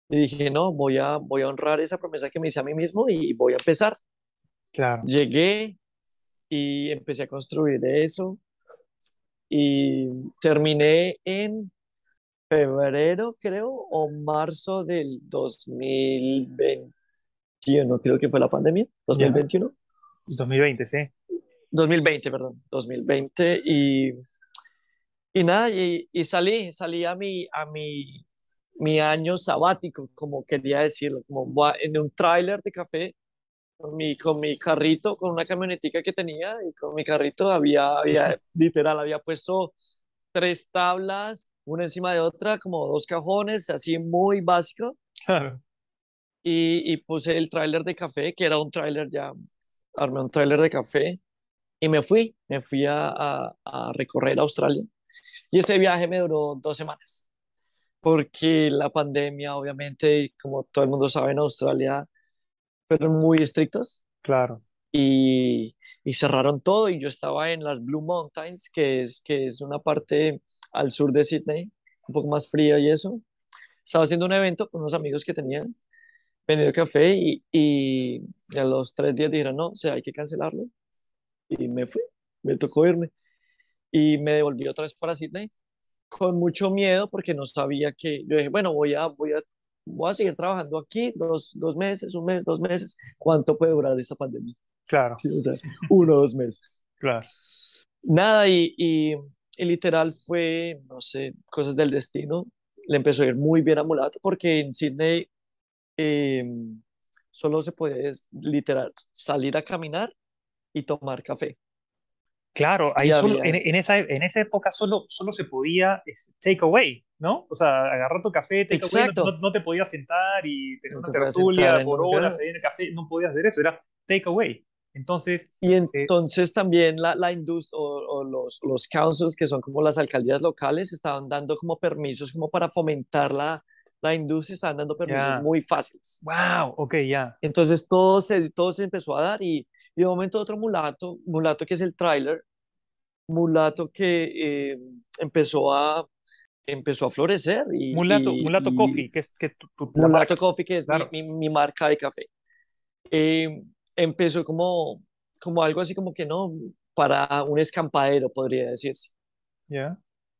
Y dije, no, voy a, voy a honrar esa promesa que me hice a mí mismo y voy a empezar. Claro. Llegué y empecé a construir eso y terminé en febrero, creo, o marzo del 2021, creo que fue la pandemia, Ya, 2021, 2020, sí, 2020, perdón, 2020 y, y nada, y, y salí, salí a mi, a mi, mi año sabático, como quería decirlo, como en un tráiler de café con mi, con mi carrito, con una camionetica que tenía y con mi carrito había, había literal, había puesto tres tablas, una encima de otra, como dos cajones, así muy básico, claro, y, y puse el tráiler de café, que era un tráiler ya, armé un tráiler de café y me fui, me fui a, a, a recorrer Australia. Y ese viaje me duró dos semanas, porque la pandemia, obviamente, como todo el mundo sabe, en Australia fueron muy estrictos claro, y, y cerraron todo y yo estaba en las Blue Mountains, que es, que es una parte al sur de Sydney, un poco más fría y eso. Estaba haciendo un evento con unos amigos que tenían vendido café y, y a los tres días dijeron, no, o sea, hay que cancelarlo. Y me fui, me tocó irme. Y me devolví otra vez para Sydney con mucho miedo porque no sabía que, yo dije, bueno, voy a, voy a, voy a seguir trabajando aquí dos, dos meses, un mes, dos meses. ¿Cuánto puede durar esta pandemia? claro, Sí, o sea, uno o dos meses. claro, Nada, y, y, y literal fue, no sé, cosas del destino. le empezó a ir muy bien a Mulato porque en Sydney eh, solo se puede literal salir a caminar y tomar café. Claro, ahí solo, en, esa, en esa época solo, solo se podía este, take away, ¿no? O sea, agarrar tu café, take away, no, te podías sentar y tener una tertulia por horas en el café, no podías hacer eso, era take away. Entonces. Y eh, entonces también la, la industria o, los, los councils, que son como las alcaldías locales, estaban dando como permisos como para fomentar la, la industria, estaban dando permisos muy fáciles. ¡Wow! Ok, ya. Entonces todo se, todo se empezó a dar y, y de momento otro mulato, mulato que es el trailer, mulato que eh, empezó a empezó a florecer. Y, mulato, mulato Coffee, que es que tu, Mulato Coffee, que es mi, mi, marca de café. Eh, empezó como, como algo así como que no, para un escampadero, podría decirse. Ya.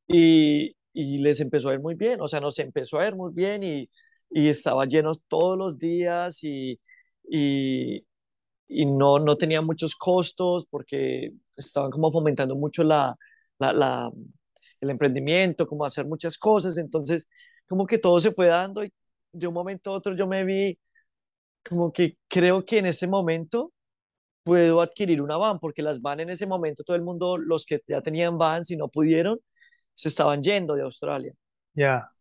Y, y, les empezó a ir muy bien, o sea, nos empezó a ir muy bien y, y estaba llenos todos los días y, y, y, no, no tenía muchos costos porque estaban como fomentando mucho la, la, la, el emprendimiento, como hacer muchas cosas, entonces como que todo se fue dando y de un momento a otro yo me vi como que creo que en ese momento puedo adquirir una van, porque las van en ese momento, todo el mundo, los que ya tenían vans y no pudieron, se estaban yendo de Australia. Ya.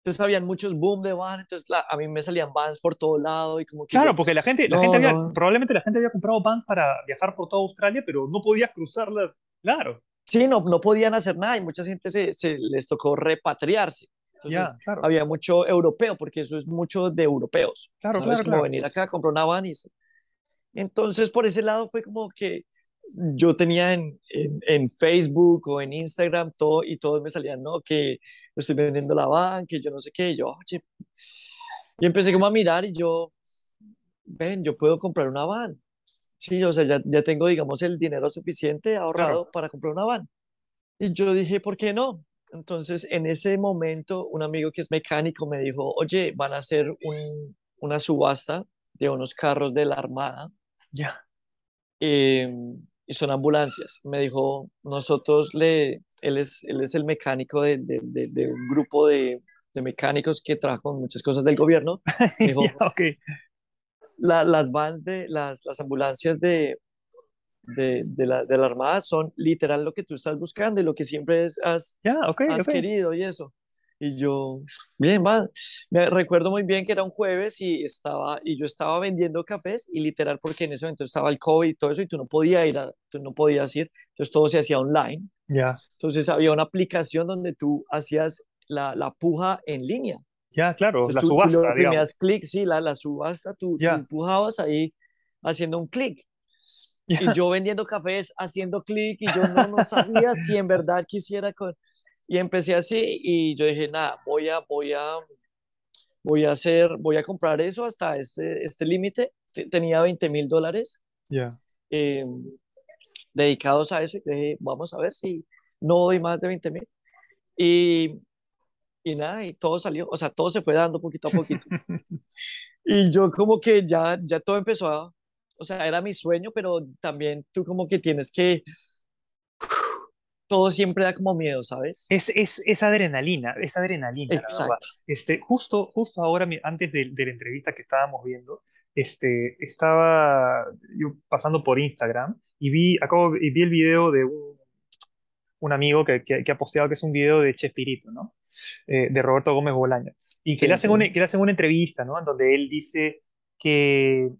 Entonces habían muchos boom de van, entonces a mí me salían vans por todo lado y como Claro, porque la gente, la gente había, probablemente la gente había comprado vans para viajar por toda Australia, pero no podías cruzarlas, claro. Sí, no, no podían hacer nada y mucha gente se, se les tocó repatriarse. Entonces, había mucho europeo, porque eso es mucho de europeos. Claro, claro. Como venir acá, comprar una van y... Entonces, por ese lado fue como que yo tenía en, en, Facebook o en Instagram todo y todos me salían, no, que estoy vendiendo la van, que yo no sé qué, y yo, oye, y empecé como a mirar y yo, ven, yo puedo comprar una van. Sí, o sea, ya, ya tengo, digamos, el dinero suficiente ahorrado para comprar una van. Y yo dije, ¿por qué no? Entonces, en ese momento, un amigo que es mecánico me dijo, oye, van a hacer una subasta de unos carros de la Armada. Ya. Em, y son ambulancias. Me dijo, nosotros le, él es, él es el mecánico de, de, un grupo de, mecánicos que trabaja con muchas cosas del gobierno. Me dijo, okay. las vans de las, las ambulancias de, de, de, la, de la Armada son literal lo que tú estás buscando y lo que siempre es, has, has querido y eso. Y yo, bien, va. Me recuerdo muy bien que era un jueves y, estaba, y yo estaba vendiendo cafés y literal porque en ese momento estaba el COVID y todo eso y tú no podías ir, a, tú no podías ir, entonces todo se hacía online. Ya. Entonces había una aplicación donde tú hacías la, la puja en línea. Ya, claro, la subasta, tú, clic, sí, la, la subasta, tú, tú empujabas ahí haciendo un clic. Y yo vendiendo cafés, haciendo clic, y yo no, no sabía si en verdad quisiera. Con... Y empecé así, y yo dije, nada, voy a, voy a, voy a hacer, voy a comprar eso hasta este, este límite. Tenía 20 mil dólares eh, dedicados a eso, y dije, vamos a ver si no doy más de 20 mil. Y, y nada, y todo salió, o sea, todo se fue dando poquito a poquito. y yo como que ya, ya todo empezó a, o sea, era mi sueño, pero también tú como que tienes que... Todo siempre da como miedo, ¿sabes? Es, es, es adrenalina, es adrenalina. Exacto. Este, justo, justo ahora, antes de, de, la entrevista que estábamos viendo, este, estaba yo pasando por Instagram y vi, acabo, y vi el video de un, un amigo que, que, ha posteado que es un video de Chespirito, ¿no? Eh, de Roberto Gómez Bolaño. Y que, le hacen una, que le hacen una entrevista, ¿no? En donde él dice que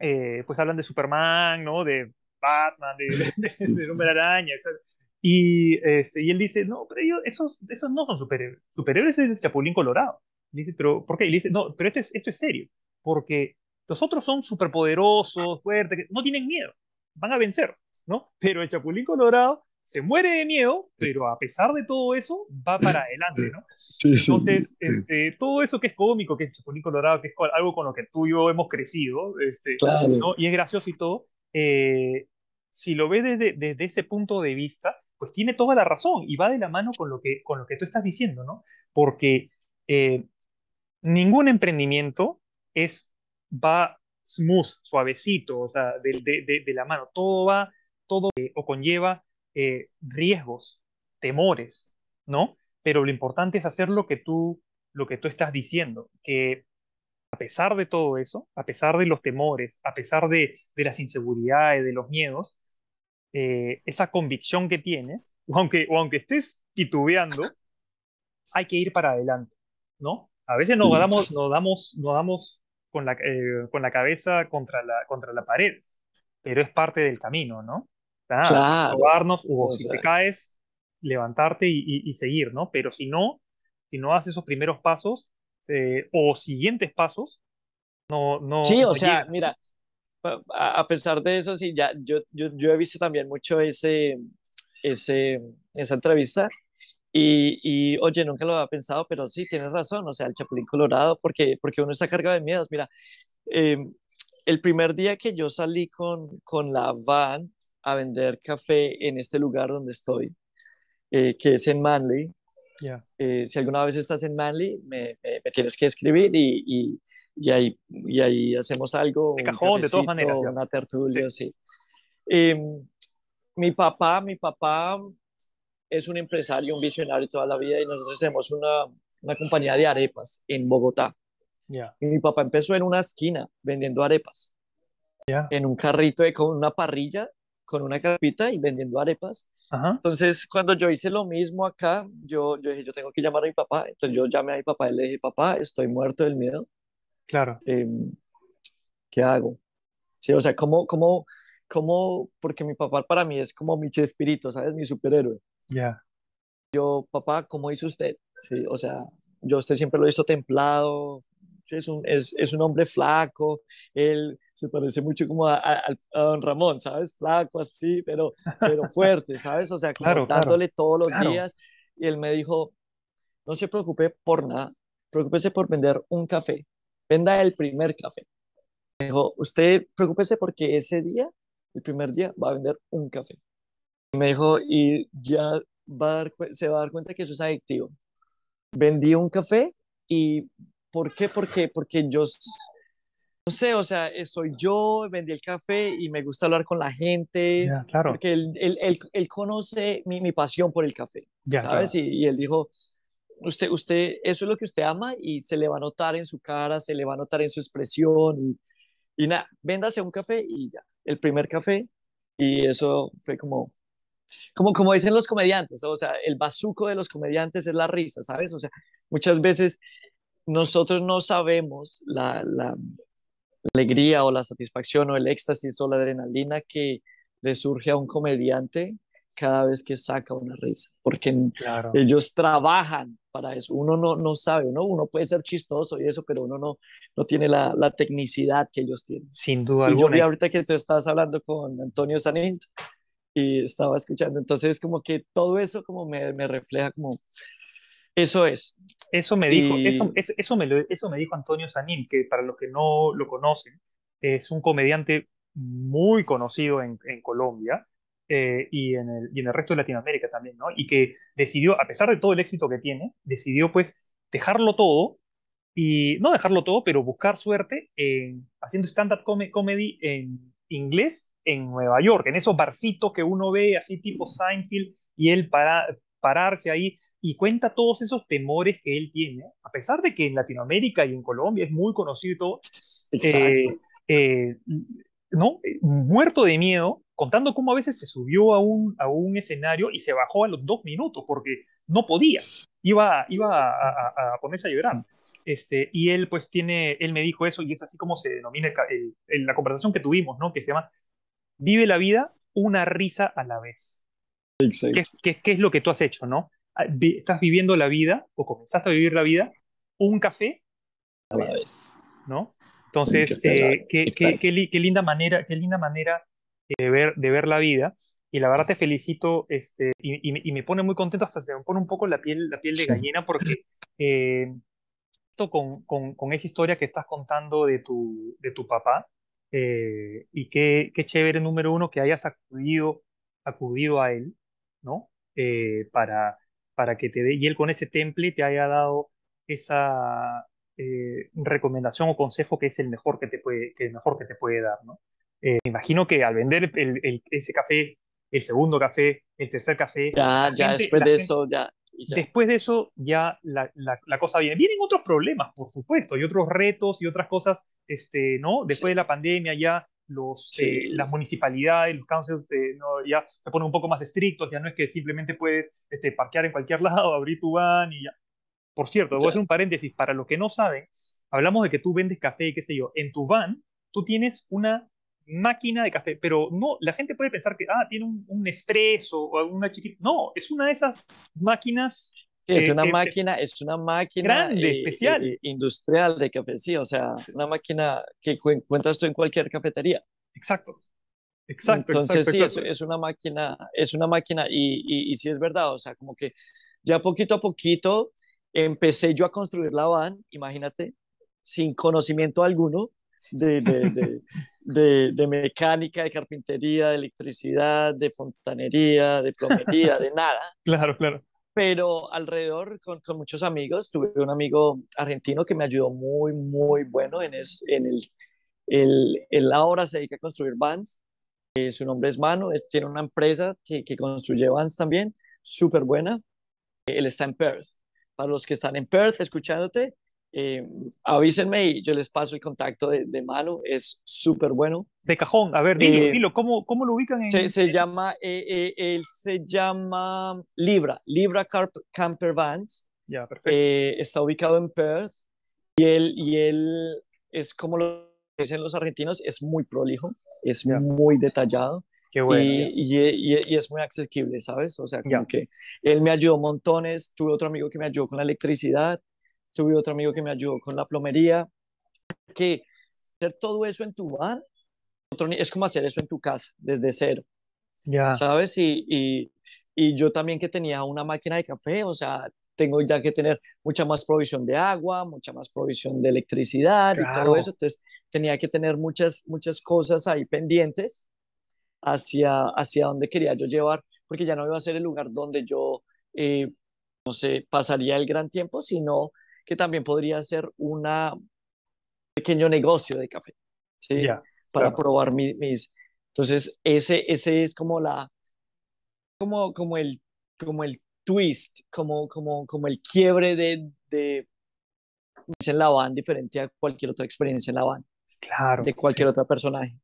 eh, pues hablan de Superman, ¿no? De Batman, de, de, Hombre Araña, etc. Y, este, y él dice, no, pero ellos, esos, esos no son superhéroes. Superhéroes es el Chapulín Colorado. dice, pero ¿por qué? Y le dice, no, pero esto es, esto es serio. Porque los otros son superpoderosos, fuertes, no tienen miedo. Van a vencer, ¿no? Pero el Chapulín Colorado se muere de miedo, pero a pesar de todo eso, va para adelante, ¿no? Entonces, Este, todo eso que es cómico, que es Chapulín Colorado, que es algo con lo que tú y yo hemos crecido, este, ¿no? y es gracioso y todo, eh, si lo ves desde, desde, ese punto de vista, pues tiene toda la razón y va de la mano con lo que, con lo que tú estás diciendo, ¿no? Porque eh, ningún emprendimiento es, va smooth, suavecito, o sea, de, de, de la mano, todo va, todo o conlleva eh, riesgos, temores, ¿no? pero lo importante es hacer lo que tú, lo que tú estás diciendo, que a pesar de todo eso, a pesar de los temores, a pesar de, de las inseguridades, de los miedos, eh, esa convicción que tienes, o aunque, o aunque estés titubeando, hay que ir para adelante, ¿no? A veces nos damos, nos damos, nos damos con, la, eh, con la cabeza contra la, contra la pared, pero es parte del camino, ¿no? Claro. Probarnos, o, si te caes, levantarte y, y, seguir, ¿no? Pero si no, si no haces esos primeros pasos eh, o siguientes pasos, no, no. Sí, o sea, mira, a pesar de eso, sí, ya, yo, yo, yo he visto también mucho ese, ese, esa entrevista y, y, oye, nunca lo había pensado, pero sí, tienes razón, o sea, el Chapulín Colorado, porque, porque uno está cargado de miedos. Mira, eh, el primer día que yo salí con, con la van a vender café en este lugar donde estoy, eh, que es en Manly, eh, si alguna vez estás en Manly, me, me, tienes que escribir y, y, y, ahí, y ahí hacemos algo. De cajón, de todas maneras. Una tertulia, sí. Em, mi papá, mi papá es un empresario, un visionario toda la vida y nosotros tenemos una, una compañía de arepas en Bogotá. Y mi papá empezó en una esquina vendiendo arepas. En un carrito de, con una parrilla, con una carpita y vendiendo arepas. Entonces, cuando yo hice lo mismo acá, yo, yo dije, yo tengo que llamar a mi papá. Entonces yo llamé a mi papá y le dije, papá, estoy muerto del miedo. Claro. Em, ¿Qué hago? Sí, o sea, ¿cómo, cómo, cómo, porque mi papá para mí es como mi espíritu, ¿sabes? Mi superhéroe. Ya. Yo, papá, ¿cómo hizo usted? Sí, o sea, yo usted siempre lo he visto templado, sí, es, un, es, es, un hombre flaco, él se parece mucho como a, a, don Ramón, ¿sabes? Flaco así, pero, pero fuerte, ¿sabes? O sea, como dándole todos los días. Y él me dijo, no se preocupe por nada, preocúpese por vender un café, venda el primer café. Me dijo, usted preocúpese porque ese día, el primer día, va a vender un café. Me dijo, y ya va se va a dar cuenta que eso es adictivo. Vendí un café y ¿por qué? Porque, porque yo, no sé, o sea, eh, soy yo, vendí el café y me gusta hablar con la gente, claro. porque él, él, él, conoce mi, mi, pasión por el café, ¿sabes? Y, y, él dijo, usted, usted, eso es lo que usted ama y se le va a notar en su cara, se le va a notar en su expresión y, y nada, véndase un café y ya, el primer café y eso fue como, como, como dicen los comediantes, o sea, el bazuco de los comediantes es la risa, ¿sabes? O sea, muchas veces nosotros no sabemos la, la, alegría o la satisfacción o el éxtasis o la adrenalina que le surge a un comediante cada vez que saca una risa, porque ellos trabajan para eso. Uno no, no sabe, ¿no? Uno puede ser chistoso y eso, pero uno no, no tiene la, la tecnicidad que ellos tienen. Sin duda y alguna. Yo vi ahorita que tú estás hablando con Antonio Sanint y estaba escuchando. Entonces, como que todo eso como me, me refleja como, eso es. Eso me dijo, eso, eso, me eso me dijo Antonio Sanín, que para los que no lo conocen, es un comediante muy conocido en, en Colombia eh, y, en el, y en el resto de Latinoamérica también, ¿no? Y que decidió, a pesar de todo el éxito que tiene, decidió pues dejarlo todo y no dejarlo todo, pero buscar suerte en, haciendo stand-up comedy en inglés en Nueva York, en esos barcitos que uno ve así tipo Seinfeld y él para, pararse ahí y cuenta todos esos temores que él tiene, a pesar de que en Latinoamérica y en Colombia es muy conocido todo, eh, eh, ¿no? muerto de miedo, contando cómo a veces se subió a un, a un escenario y se bajó a los dos minutos porque no podía, iba, iba a, ponerse a llorar. Este, y él pues tiene, él me dijo eso y es así como se denomina el, la conversación que tuvimos, ¿no? que se llama Vive la vida una risa a la vez. ¿Qué, qué, es lo que tú has hecho, no? Ah, estás viviendo la vida, o comenzaste a vivir la vida, un café a la vez. ¿No? Entonces, eh, qué, qué, qué, linda manera, qué linda manera de ver, de ver la vida. Y la verdad te felicito este, y, y, me pone muy contento, hasta se me pone un poco la piel, la piel de gallina, porque eh, con, con, con, esa historia que estás contando de tu, de tu papá, eh, y qué, qué chévere, número uno, que hayas acudido, acudido a él, ¿no? Eh, para, para que te dé, y él con ese temple te haya dado esa eh, recomendación o consejo que es el mejor que te puede, que mejor que te puede dar, ¿no? Eh, me imagino que al vender el, ese café, el segundo café, el tercer café. Ya, ya después de eso, ya, después de eso ya la, la, cosa viene. Vienen otros problemas, por supuesto, y otros retos y otras cosas, este, ¿no? Después de la pandemia ya los, eh, las municipalidades, los councils eh, ¿no? ya se ponen un poco más estrictos, ya no es que simplemente puedes este, parquear en cualquier lado, abrir tu van y ya. Por cierto, voy a hacer un paréntesis, para los que no saben, hablamos de que tú vendes café y qué sé yo, en tu van tú tienes una máquina de café, pero no, la gente puede pensar que, ah, tiene un, un expreso o una chiquita. No, es una de esas máquinas. es una máquina, es una máquina grande, eh, especial, eh, industrial de café, sí, o sea, una máquina que encuentras tú en cualquier cafetería. Exacto. Exacto, Entonces sí, Es, una máquina, es una máquina y, y, y sí es verdad, o sea, como que ya poquito a poquito empecé yo a construir la van, imagínate, sin conocimiento alguno, de, de, de, de, mecánica, de carpintería, de electricidad, de fontanería, de plomería, de nada. Claro, claro. Pero alrededor, con, con, muchos amigos, tuve un amigo argentino que me ayudó muy, muy bueno en, es, en el, el, él ahora se dedica a construir vans. Eh, su nombre es Manu, tiene una empresa que, que construye vans también, súper buena. Él está en Perth. Para los que están en Perth escuchándote, eh, avísenme y yo les paso el contacto de, de Manu, es súper bueno. De cajón, a ver, dilo, eh, dilo, ¿cómo, ¿cómo, lo ubican? En... Se, se llama, eh, él se llama Libra, Libra Camper Vans. Ya, perfecto. está ubicado en Perth y él, y él es como lo dicen los argentinos, es muy prolijo, es muy detallado. Qué bueno, y, y, y, es muy accesible, ¿sabes? O sea, como que él me ayudó montones, tuve otro amigo que me ayudó con la electricidad, tuve otro amigo que me ayudó con la plomería, que hacer todo eso en tu van es como hacer eso en tu casa, desde cero. Ya. ¿Sabes? Y, y, y, yo también que tenía una máquina de café, o sea, tengo ya que tener mucha más provisión de agua, mucha más provisión de electricidad y todo eso. Entonces, tenía que tener muchas, muchas cosas ahí pendientes hacia, hacia donde quería yo llevar, porque ya no iba a ser el lugar donde yo, eh, no sé, pasaría el gran tiempo, sino que también podría ser un pequeño negocio de café, ¿sí? Para probar mis... Entonces, ese, ese es como la, como, como el, como el twist, como, como, como el quiebre de, de en la van diferente a cualquier otra experiencia en la van. Claro. De cualquier otro personaje.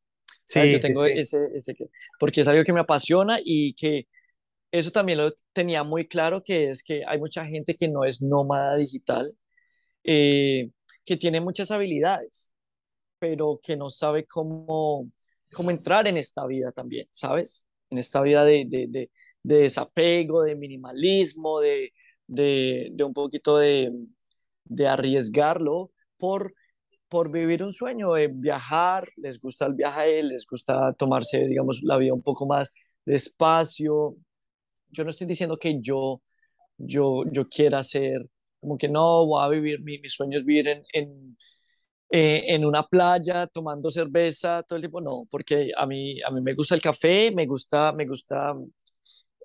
Sí, yo tengo ese, ese, porque es algo que me apasiona y que eso también lo tenía muy claro, que es que hay mucha gente que no es nómada digital eh, que tiene muchas habilidades, pero que no sabe cómo, cómo entrar en esta vida también, ¿sabes? En esta vida de, de, de, desapego, de minimalismo, de, de, un poquito de, de arriesgarlo por, por vivir un sueño, de viajar, les gusta el viaje, les gusta tomarse, digamos, la vida un poco más despacio. Yo no estoy diciendo que yo, yo, yo quiera ser como que no, voy a vivir, mi, mi sueño es vivir en, en, eh, en, una playa tomando cerveza todo el tiempo, no, porque a mí, a mí me gusta el café, me gusta, me gusta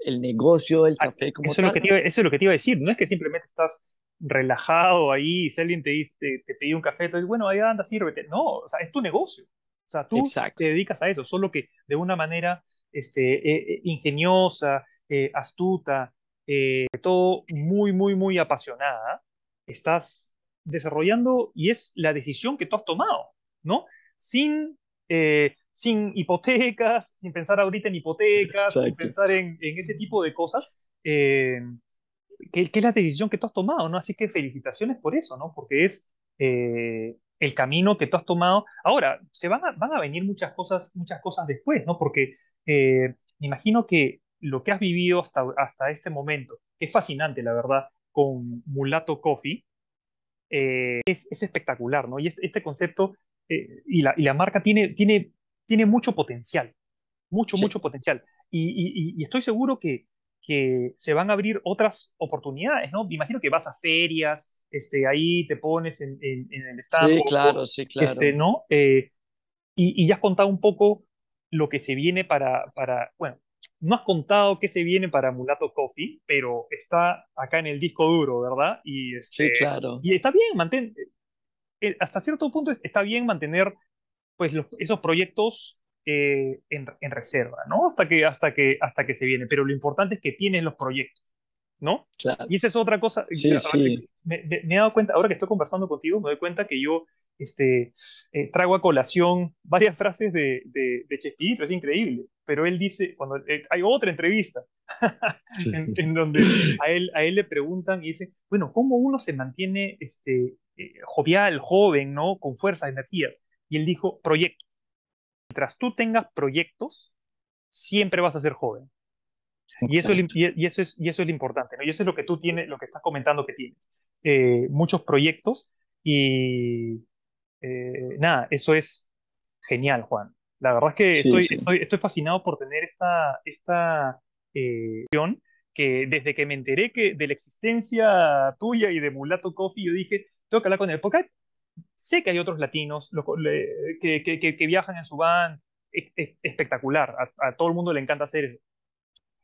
el negocio del ah, café como eso, Es lo que te iba, eso es lo que te iba a decir, no es que simplemente estás relajado ahí, si alguien te, te, te pide un café, entonces, bueno, ahí anda, sírvete. No, o sea, es tu negocio. O sea, tú te dedicas a eso, solo que de una manera este, eh, eh, ingeniosa, astuta, eh, todo muy, muy, muy apasionada, estás desarrollando y es la decisión que tú has tomado, ¿no? Sin, eh, sin hipotecas, sin pensar ahorita en hipotecas, sin pensar en, en, ese tipo de cosas, eh, que, que, es la decisión que tú has tomado, ¿no? Así que felicitaciones por eso, ¿no? Porque es eh, el camino que tú has tomado. Ahora, se van a, van a venir muchas cosas, muchas cosas después, ¿no? Porque me imagino que lo que has vivido hasta, hasta este momento, que es fascinante, la verdad, con Mulato Coffee, eh, es, es, espectacular, ¿no? Y este, este concepto eh, y, la, y, la, marca tiene, tiene, tiene mucho potencial, mucho, mucho potencial. Y, y, estoy seguro que, que se van a abrir otras oportunidades, ¿no? Me imagino que vas a ferias, este, ahí te pones en, en, en el stand. Sí, claro, sí, claro. Este, ¿no? Eh, y, ya has contado un poco lo que se viene para, para, bueno, no has contado qué se viene para Mulato Coffee, pero está acá en el disco duro, ¿verdad? Y, este, sí, claro. Y está bien, mantén, eh, hasta cierto punto está bien mantener pues, esos proyectos eh, en, en, reserva, ¿no? Hasta que, hasta, que, hasta que se viene. Pero lo importante es que tienes los proyectos, ¿no? Claro. Y esa es otra cosa. Sí, sí. Me, me, he dado cuenta, ahora que estoy conversando contigo, me doy cuenta que yo este, eh, traigo a colación varias frases de, de, de Chespirito, es increíble. Pero él dice, cuando eh, hay otra entrevista, en, donde a él, a él le preguntan y dice, bueno, ¿cómo uno se mantiene este, eh, jovial, joven, ¿no? Con fuerza, energías. Y él dijo, proyectos. Mientras tú tengas proyectos, siempre vas a ser joven. Y eso, es, y, eso es, y eso es lo importante, ¿no? Y eso es lo que tú tienes, lo que estás comentando que tienes. Eh, muchos proyectos y eh, nada, eso es genial, Juan. La verdad es que estoy, Estoy, fascinado por tener esta, esta eh, que desde que me enteré que de la existencia tuya y de Mulato Coffee, yo dije, tengo que hablar con él, porque sé que hay otros latinos que, que, que, viajan en su van, espectacular, a, todo el mundo le encanta hacer eso.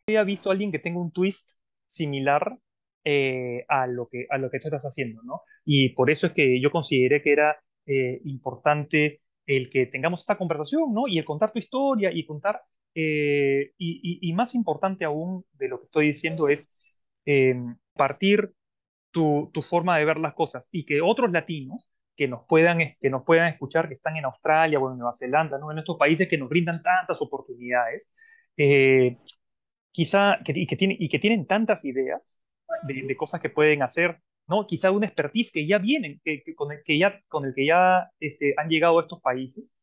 Había visto a alguien que tenga un twist similar eh, a, lo que, a lo que tú estás haciendo, ¿no? Y por eso es que yo consideré que era eh, importante el que tengamos esta conversación, ¿no? Y el contar tu historia y contar, eh, y, más importante aún de lo que estoy diciendo es partir tu, tu, forma de ver las cosas y que otros latinos que nos puedan, que nos puedan escuchar, que están en Australia o en Nueva Zelanda, ¿no? en estos países que nos brindan tantas oportunidades, eh, quizá, que, y, que tienen, y que tienen tantas ideas de, cosas que pueden hacer, ¿no? quizá una expertise que ya vienen, que, con, el que ya, con el que ya este, han llegado a estos países,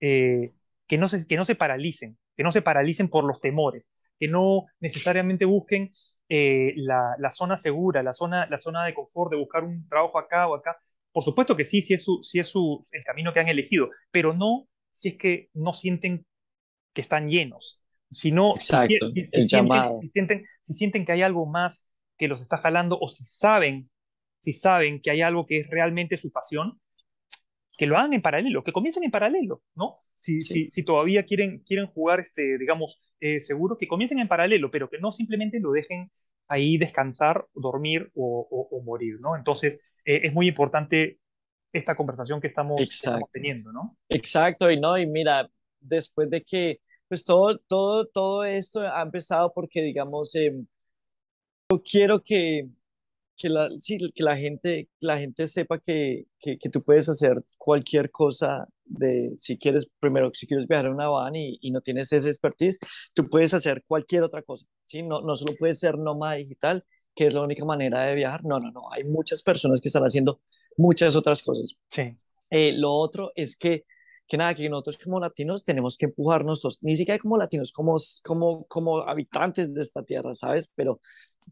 eh, que, no se, que no se paralicen, que no se paralicen por los temores, que no necesariamente busquen eh, la, la, zona segura, la zona, la zona de confort, de buscar un trabajo acá o acá, por supuesto que sí, si es, su, si es su, el camino que han elegido, pero no si es que no sienten que están llenos, sino Exacto, si, sienten, si, sienten, que hay algo más que los está jalando o si saben, si saben que hay algo que es realmente su pasión, que lo hagan en paralelo, que comiencen en paralelo, ¿no? Si, si, si todavía quieren, quieren jugar, este, digamos, eh, seguro, que comiencen en paralelo, pero que no simplemente lo dejen ahí descansar, dormir o, morir, ¿no? Entonces, eh, es muy importante esta conversación que estamos, teniendo, ¿no? Exacto, y no, y mira, después de que, pues todo, todo, todo esto ha empezado porque, digamos, em, yo quiero que, que la, sí, que la gente, la gente sepa que, que, tú puedes hacer cualquier cosa de, si quieres, primero, si quieres viajar en una van y, y, no tienes ese expertise, tú puedes hacer cualquier otra cosa, ¿sí? No, no solo puedes ser nómada digital, que es la única manera de viajar, no, no, no, hay muchas personas que están haciendo muchas otras cosas. Sí. Eh, lo otro es que, que nada, que nosotros como latinos tenemos que empujarnos todos, ni siquiera como latinos, como, como, como habitantes de esta tierra, ¿sabes? Pero,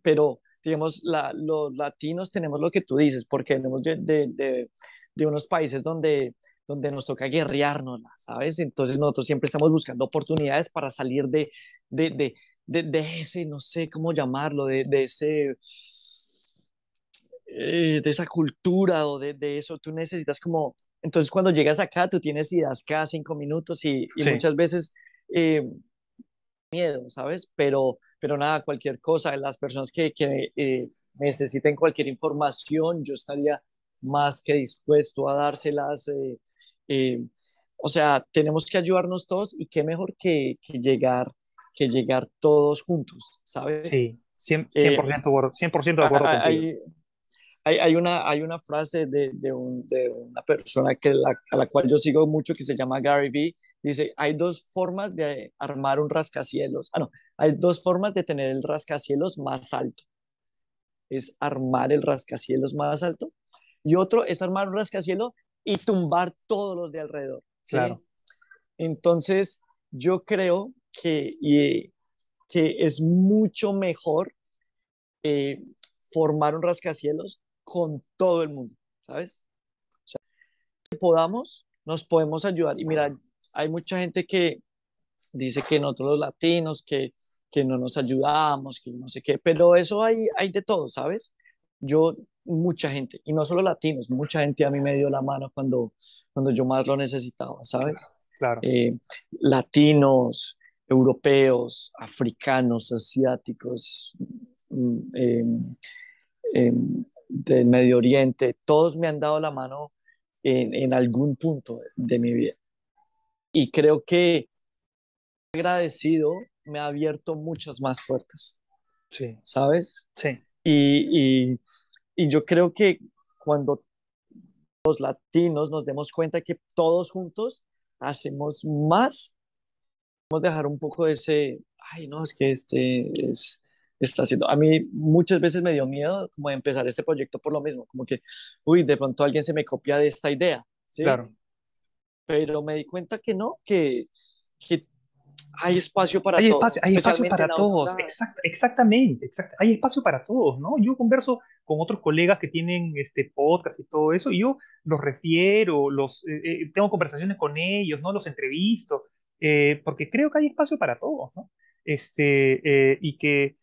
pero digamos, la, los latinos tenemos lo que tú dices, porque venimos de, de, de, unos países donde, donde nos toca guerrearnos, ¿sabes? Entonces nosotros siempre estamos buscando oportunidades para salir de, de, de, de ese, no sé cómo llamarlo, de, de ese... Eh, de esa cultura o de, de, eso, tú necesitas como, entonces cuando llegas acá, tú tienes ideas cada cinco minutos y, y muchas veces eh, miedo, ¿sabes? Pero, pero nada, cualquier cosa, las personas que, que eh, necesiten cualquier información, yo estaría más que dispuesto a dárselas. Eh, eh, o sea, tenemos que ayudarnos todos y qué mejor que, que llegar, que llegar todos juntos, ¿sabes? Sí, 100%, 100 de acuerdo. Hay, hay, hay, una, hay una frase de, de, un, de una persona que la, a la cual yo sigo mucho que se llama Gary Vee. Dice, hay dos formas de armar un rascacielos. Ah, no, hay dos formas de tener el rascacielos más alto. Es armar el rascacielos más alto. Y otro es armar un rascacielos y tumbar todos los de alrededor. Claro. Entonces, yo creo que, que es mucho mejor eh, formar un rascacielos con todo el mundo, ¿sabes? O sea, que podamos, nos podemos ayudar. Y mira, hay mucha gente que dice que nosotros los latinos, que, que no nos ayudamos, que no sé qué, pero eso hay, hay de todo, ¿sabes? Yo, mucha gente, y no solo latinos, mucha gente a mí me dio la mano cuando, cuando yo más lo necesitaba, ¿sabes? Claro. Eh, latinos, europeos, africanos, asiáticos, mm, eh, eh, del Medio Oriente, todos me han dado la mano en, en algún punto de mi vida. Y creo que agradecido me ha abierto muchas más puertas. Sí. ¿Sabes? Sí. Y, y, y yo creo que cuando los latinos nos demos cuenta que todos juntos hacemos más, vamos a dejar un poco de ese, ay, no, es que este es, está haciendo, a mí muchas veces me dio miedo como de empezar este proyecto por lo mismo, como que, uy, de pronto alguien se me copia de esta idea, ¿sí? Claro. Pero me di cuenta que no, que, que hay espacio para hay todos. Espacio, hay espacio para todos, Exact, exactamente, exact, hay espacio para todos, ¿no? Yo converso con otros colegas que tienen este podcast y todo eso, y yo los refiero, los, eh, eh, tengo conversaciones con ellos, ¿no? Los entrevisto, eh, porque creo que hay espacio para todos, ¿no? Este, y que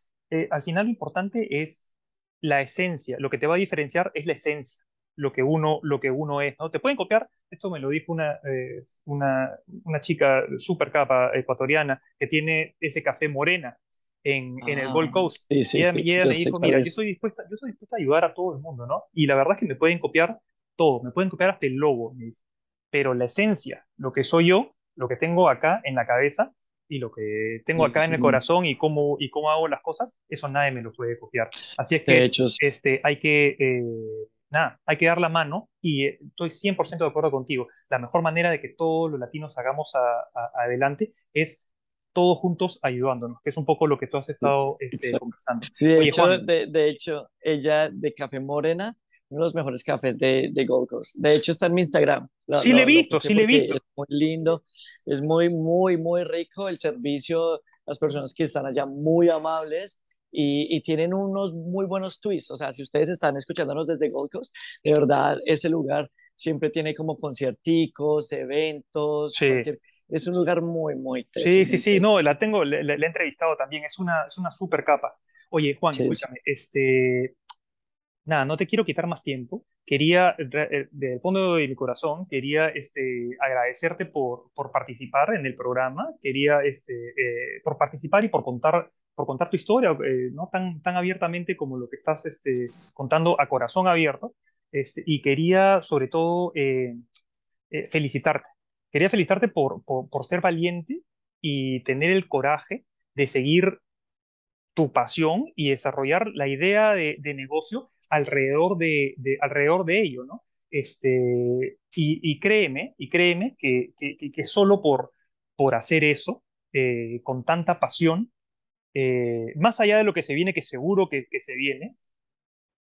al final lo importante es la esencia, lo que te va a diferenciar es la esencia, lo que uno, lo que uno es, ¿no? Te pueden copiar, esto me lo dijo una, eh, una, una, chica súper capa ecuatoriana que tiene ese café morena en, en el Gold ah, Coast. Sí, sí, y ella, sí, y ella me dijo, mira, yo estoy, dispuesta, yo estoy dispuesta a ayudar a todo el mundo, ¿no? Y la verdad es que me pueden copiar todo, me pueden copiar hasta el logo, me dice. Pero la esencia, lo que soy yo, lo que tengo acá en la cabeza y lo que tengo acá en el corazón y cómo, y cómo hago las cosas, eso nadie me lo puede copiar. Así es que hecho, este, hay que... Eh, nada, hay que dar la mano y eh, estoy 100% de acuerdo contigo. La mejor manera de que todos los latinos hagamos adelante es todos juntos ayudándonos, que es un poco lo que tú has estado este, conversando. De, hecho, de, hecho, ella de Café Morena, uno de los mejores cafés de, de Gold Coast. De hecho, está en mi Instagram. sí, le he visto, sí, le he visto. Es muy lindo, es muy, muy, muy rico el servicio, las personas que están allá muy amables y, tienen unos muy buenos twists. O sea, si ustedes están escuchándonos desde Gold Coast, de verdad, ese lugar siempre tiene como concierticos, eventos. Sí. Es un lugar muy, muy Sí, sí, sí, no, la tengo, le, he entrevistado también, es una, es una super capa. Oye, Juan, escúchame, este, nada, no te quiero quitar más tiempo. Quería, eh, del fondo de mi corazón, quería este, agradecerte por, por participar en el programa, quería, este, eh, por participar y por contar por contar tu historia, eh, ¿no? Tan, tan abiertamente como lo que estás este, contando a corazón abierto. Este, y quería, sobre todo, eh, eh, felicitarte. Quería felicitarte por, por, ser valiente y tener el coraje de seguir tu pasión y desarrollar la idea de, negocio alrededor de, alrededor de ello, ¿no? Este, y, créeme, y créeme que, que, solo por, por hacer eso, con tanta pasión, eh, más allá de lo que se viene, que seguro que, se viene,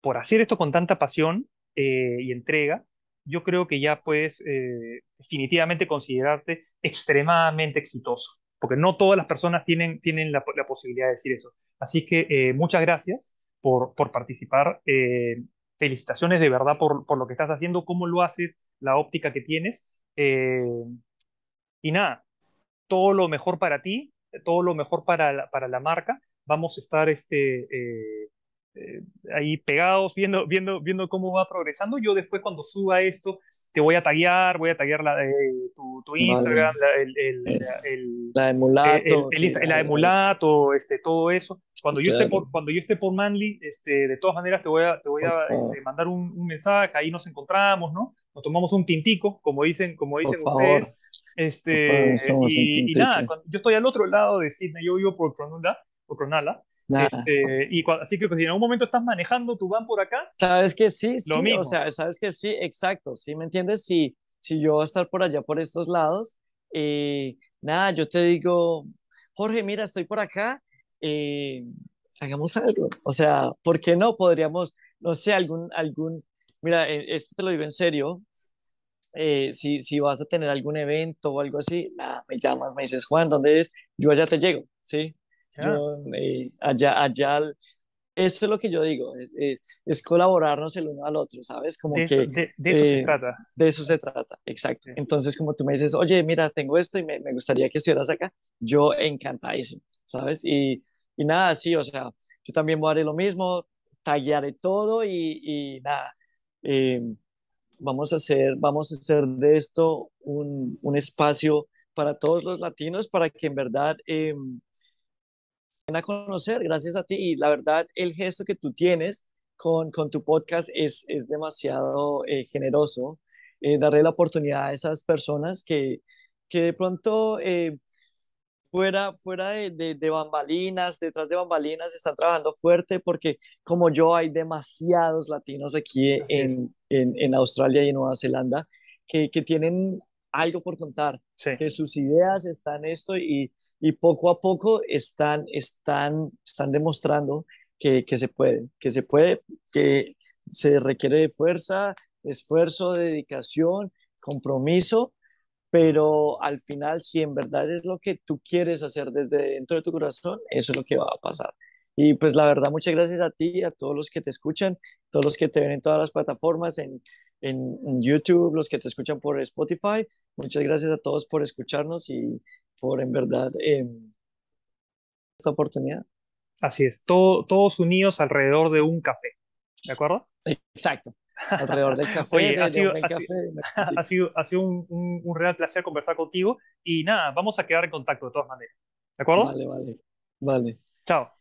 por hacer esto con tanta pasión eh, y entrega, yo creo que ya puedes eh, definitivamente considerarte extremadamente exitoso, porque no todas las personas tienen, tienen la, posibilidad de decir eso. Así que muchas gracias por, por participar. felicitaciones de verdad por, por, lo que estás haciendo, cómo lo haces, la óptica que tienes. y nada, todo lo mejor para ti todo lo mejor para la, para la marca. Vamos a estar este, eh, eh, ahí pegados, viendo, viendo, viendo cómo va progresando. Yo después cuando suba esto, te voy a taguear, voy a taguear la, tu, tu, Instagram, la, el, el, la la este, todo eso. Cuando yo, esté por, cuando yo esté por Manly, este, de todas maneras te voy a, te voy a este, mandar un, un, mensaje, ahí nos encontramos, ¿no? Nos tomamos un tintico, como dicen, como dicen ustedes. Este, y, nada, yo estoy al otro lado de Sydney, yo vivo por Cronulla, por Cronala. Este, y así que pues, si en algún momento estás manejando tu van por acá. Sabes que sí, sí, o sea, sabes que sí, exacto, sí, ¿me entiendes? Si, si yo voy a estar por allá, por estos lados, eh, nada, yo te digo, Jorge, mira, estoy por acá, eh, hagamos algo. O sea, ¿por qué no? Podríamos, no sé, algún, algún, mira, eh, esto te lo digo en serio, eh, si, si vas a tener algún evento o algo así, nada, me llamas, me dices, Juan, ¿dónde es? Yo allá te llego, ¿sí? Yo eh, allá, allá, eso es lo que yo digo, es, es, colaborarnos el uno al otro, ¿sabes? Como de que, eso, de, eso se eh, trata. De eso se trata, exacto. Entonces, como tú me dices, oye, mira, tengo esto y me, me gustaría que estuvieras acá, yo encantadísimo, ¿sabes? Y, y nada, sí, o sea, yo también voy a hacer lo mismo, tallaré todo y, y nada. Eh, vamos a hacer, vamos a hacer de esto un, un espacio para todos los latinos, para que en verdad eh, a conocer gracias a ti. Y la verdad, el gesto que tú tienes con, con tu podcast es, es demasiado eh, generoso. Eh, darle la oportunidad a esas personas que, que de pronto eh, fuera, fuera de, de, de bambalinas, detrás de bambalinas, están trabajando fuerte porque como yo hay demasiados latinos aquí en, en, en Australia y en Nueva Zelanda que, que tienen algo por contar, Sí, que sus ideas están esto y, y poco a poco están, están, están demostrando que, que se puede, que se puede, que se requiere de fuerza, esfuerzo, dedicación, compromiso pero al final, si en verdad es lo que tú quieres hacer desde dentro de tu corazón, eso es lo que va a pasar. Y pues la verdad, muchas gracias a ti, a todos los que te escuchan, todos los que te ven en todas las plataformas, en, en, YouTube, los que te escuchan por Spotify. Muchas gracias a todos por escucharnos y por en verdad eh, esta oportunidad. así es. Todo- todos unidos alrededor de un café. ¿De acuerdo? Exacto. Alrededor del café, Oye, ha sido, ha sido, café. ha sido, ha sido un, un, un real placer conversar contigo y nada, vamos a quedar en contacto de todas maneras. ¿De acuerdo? Vale, vale, vale. Chao.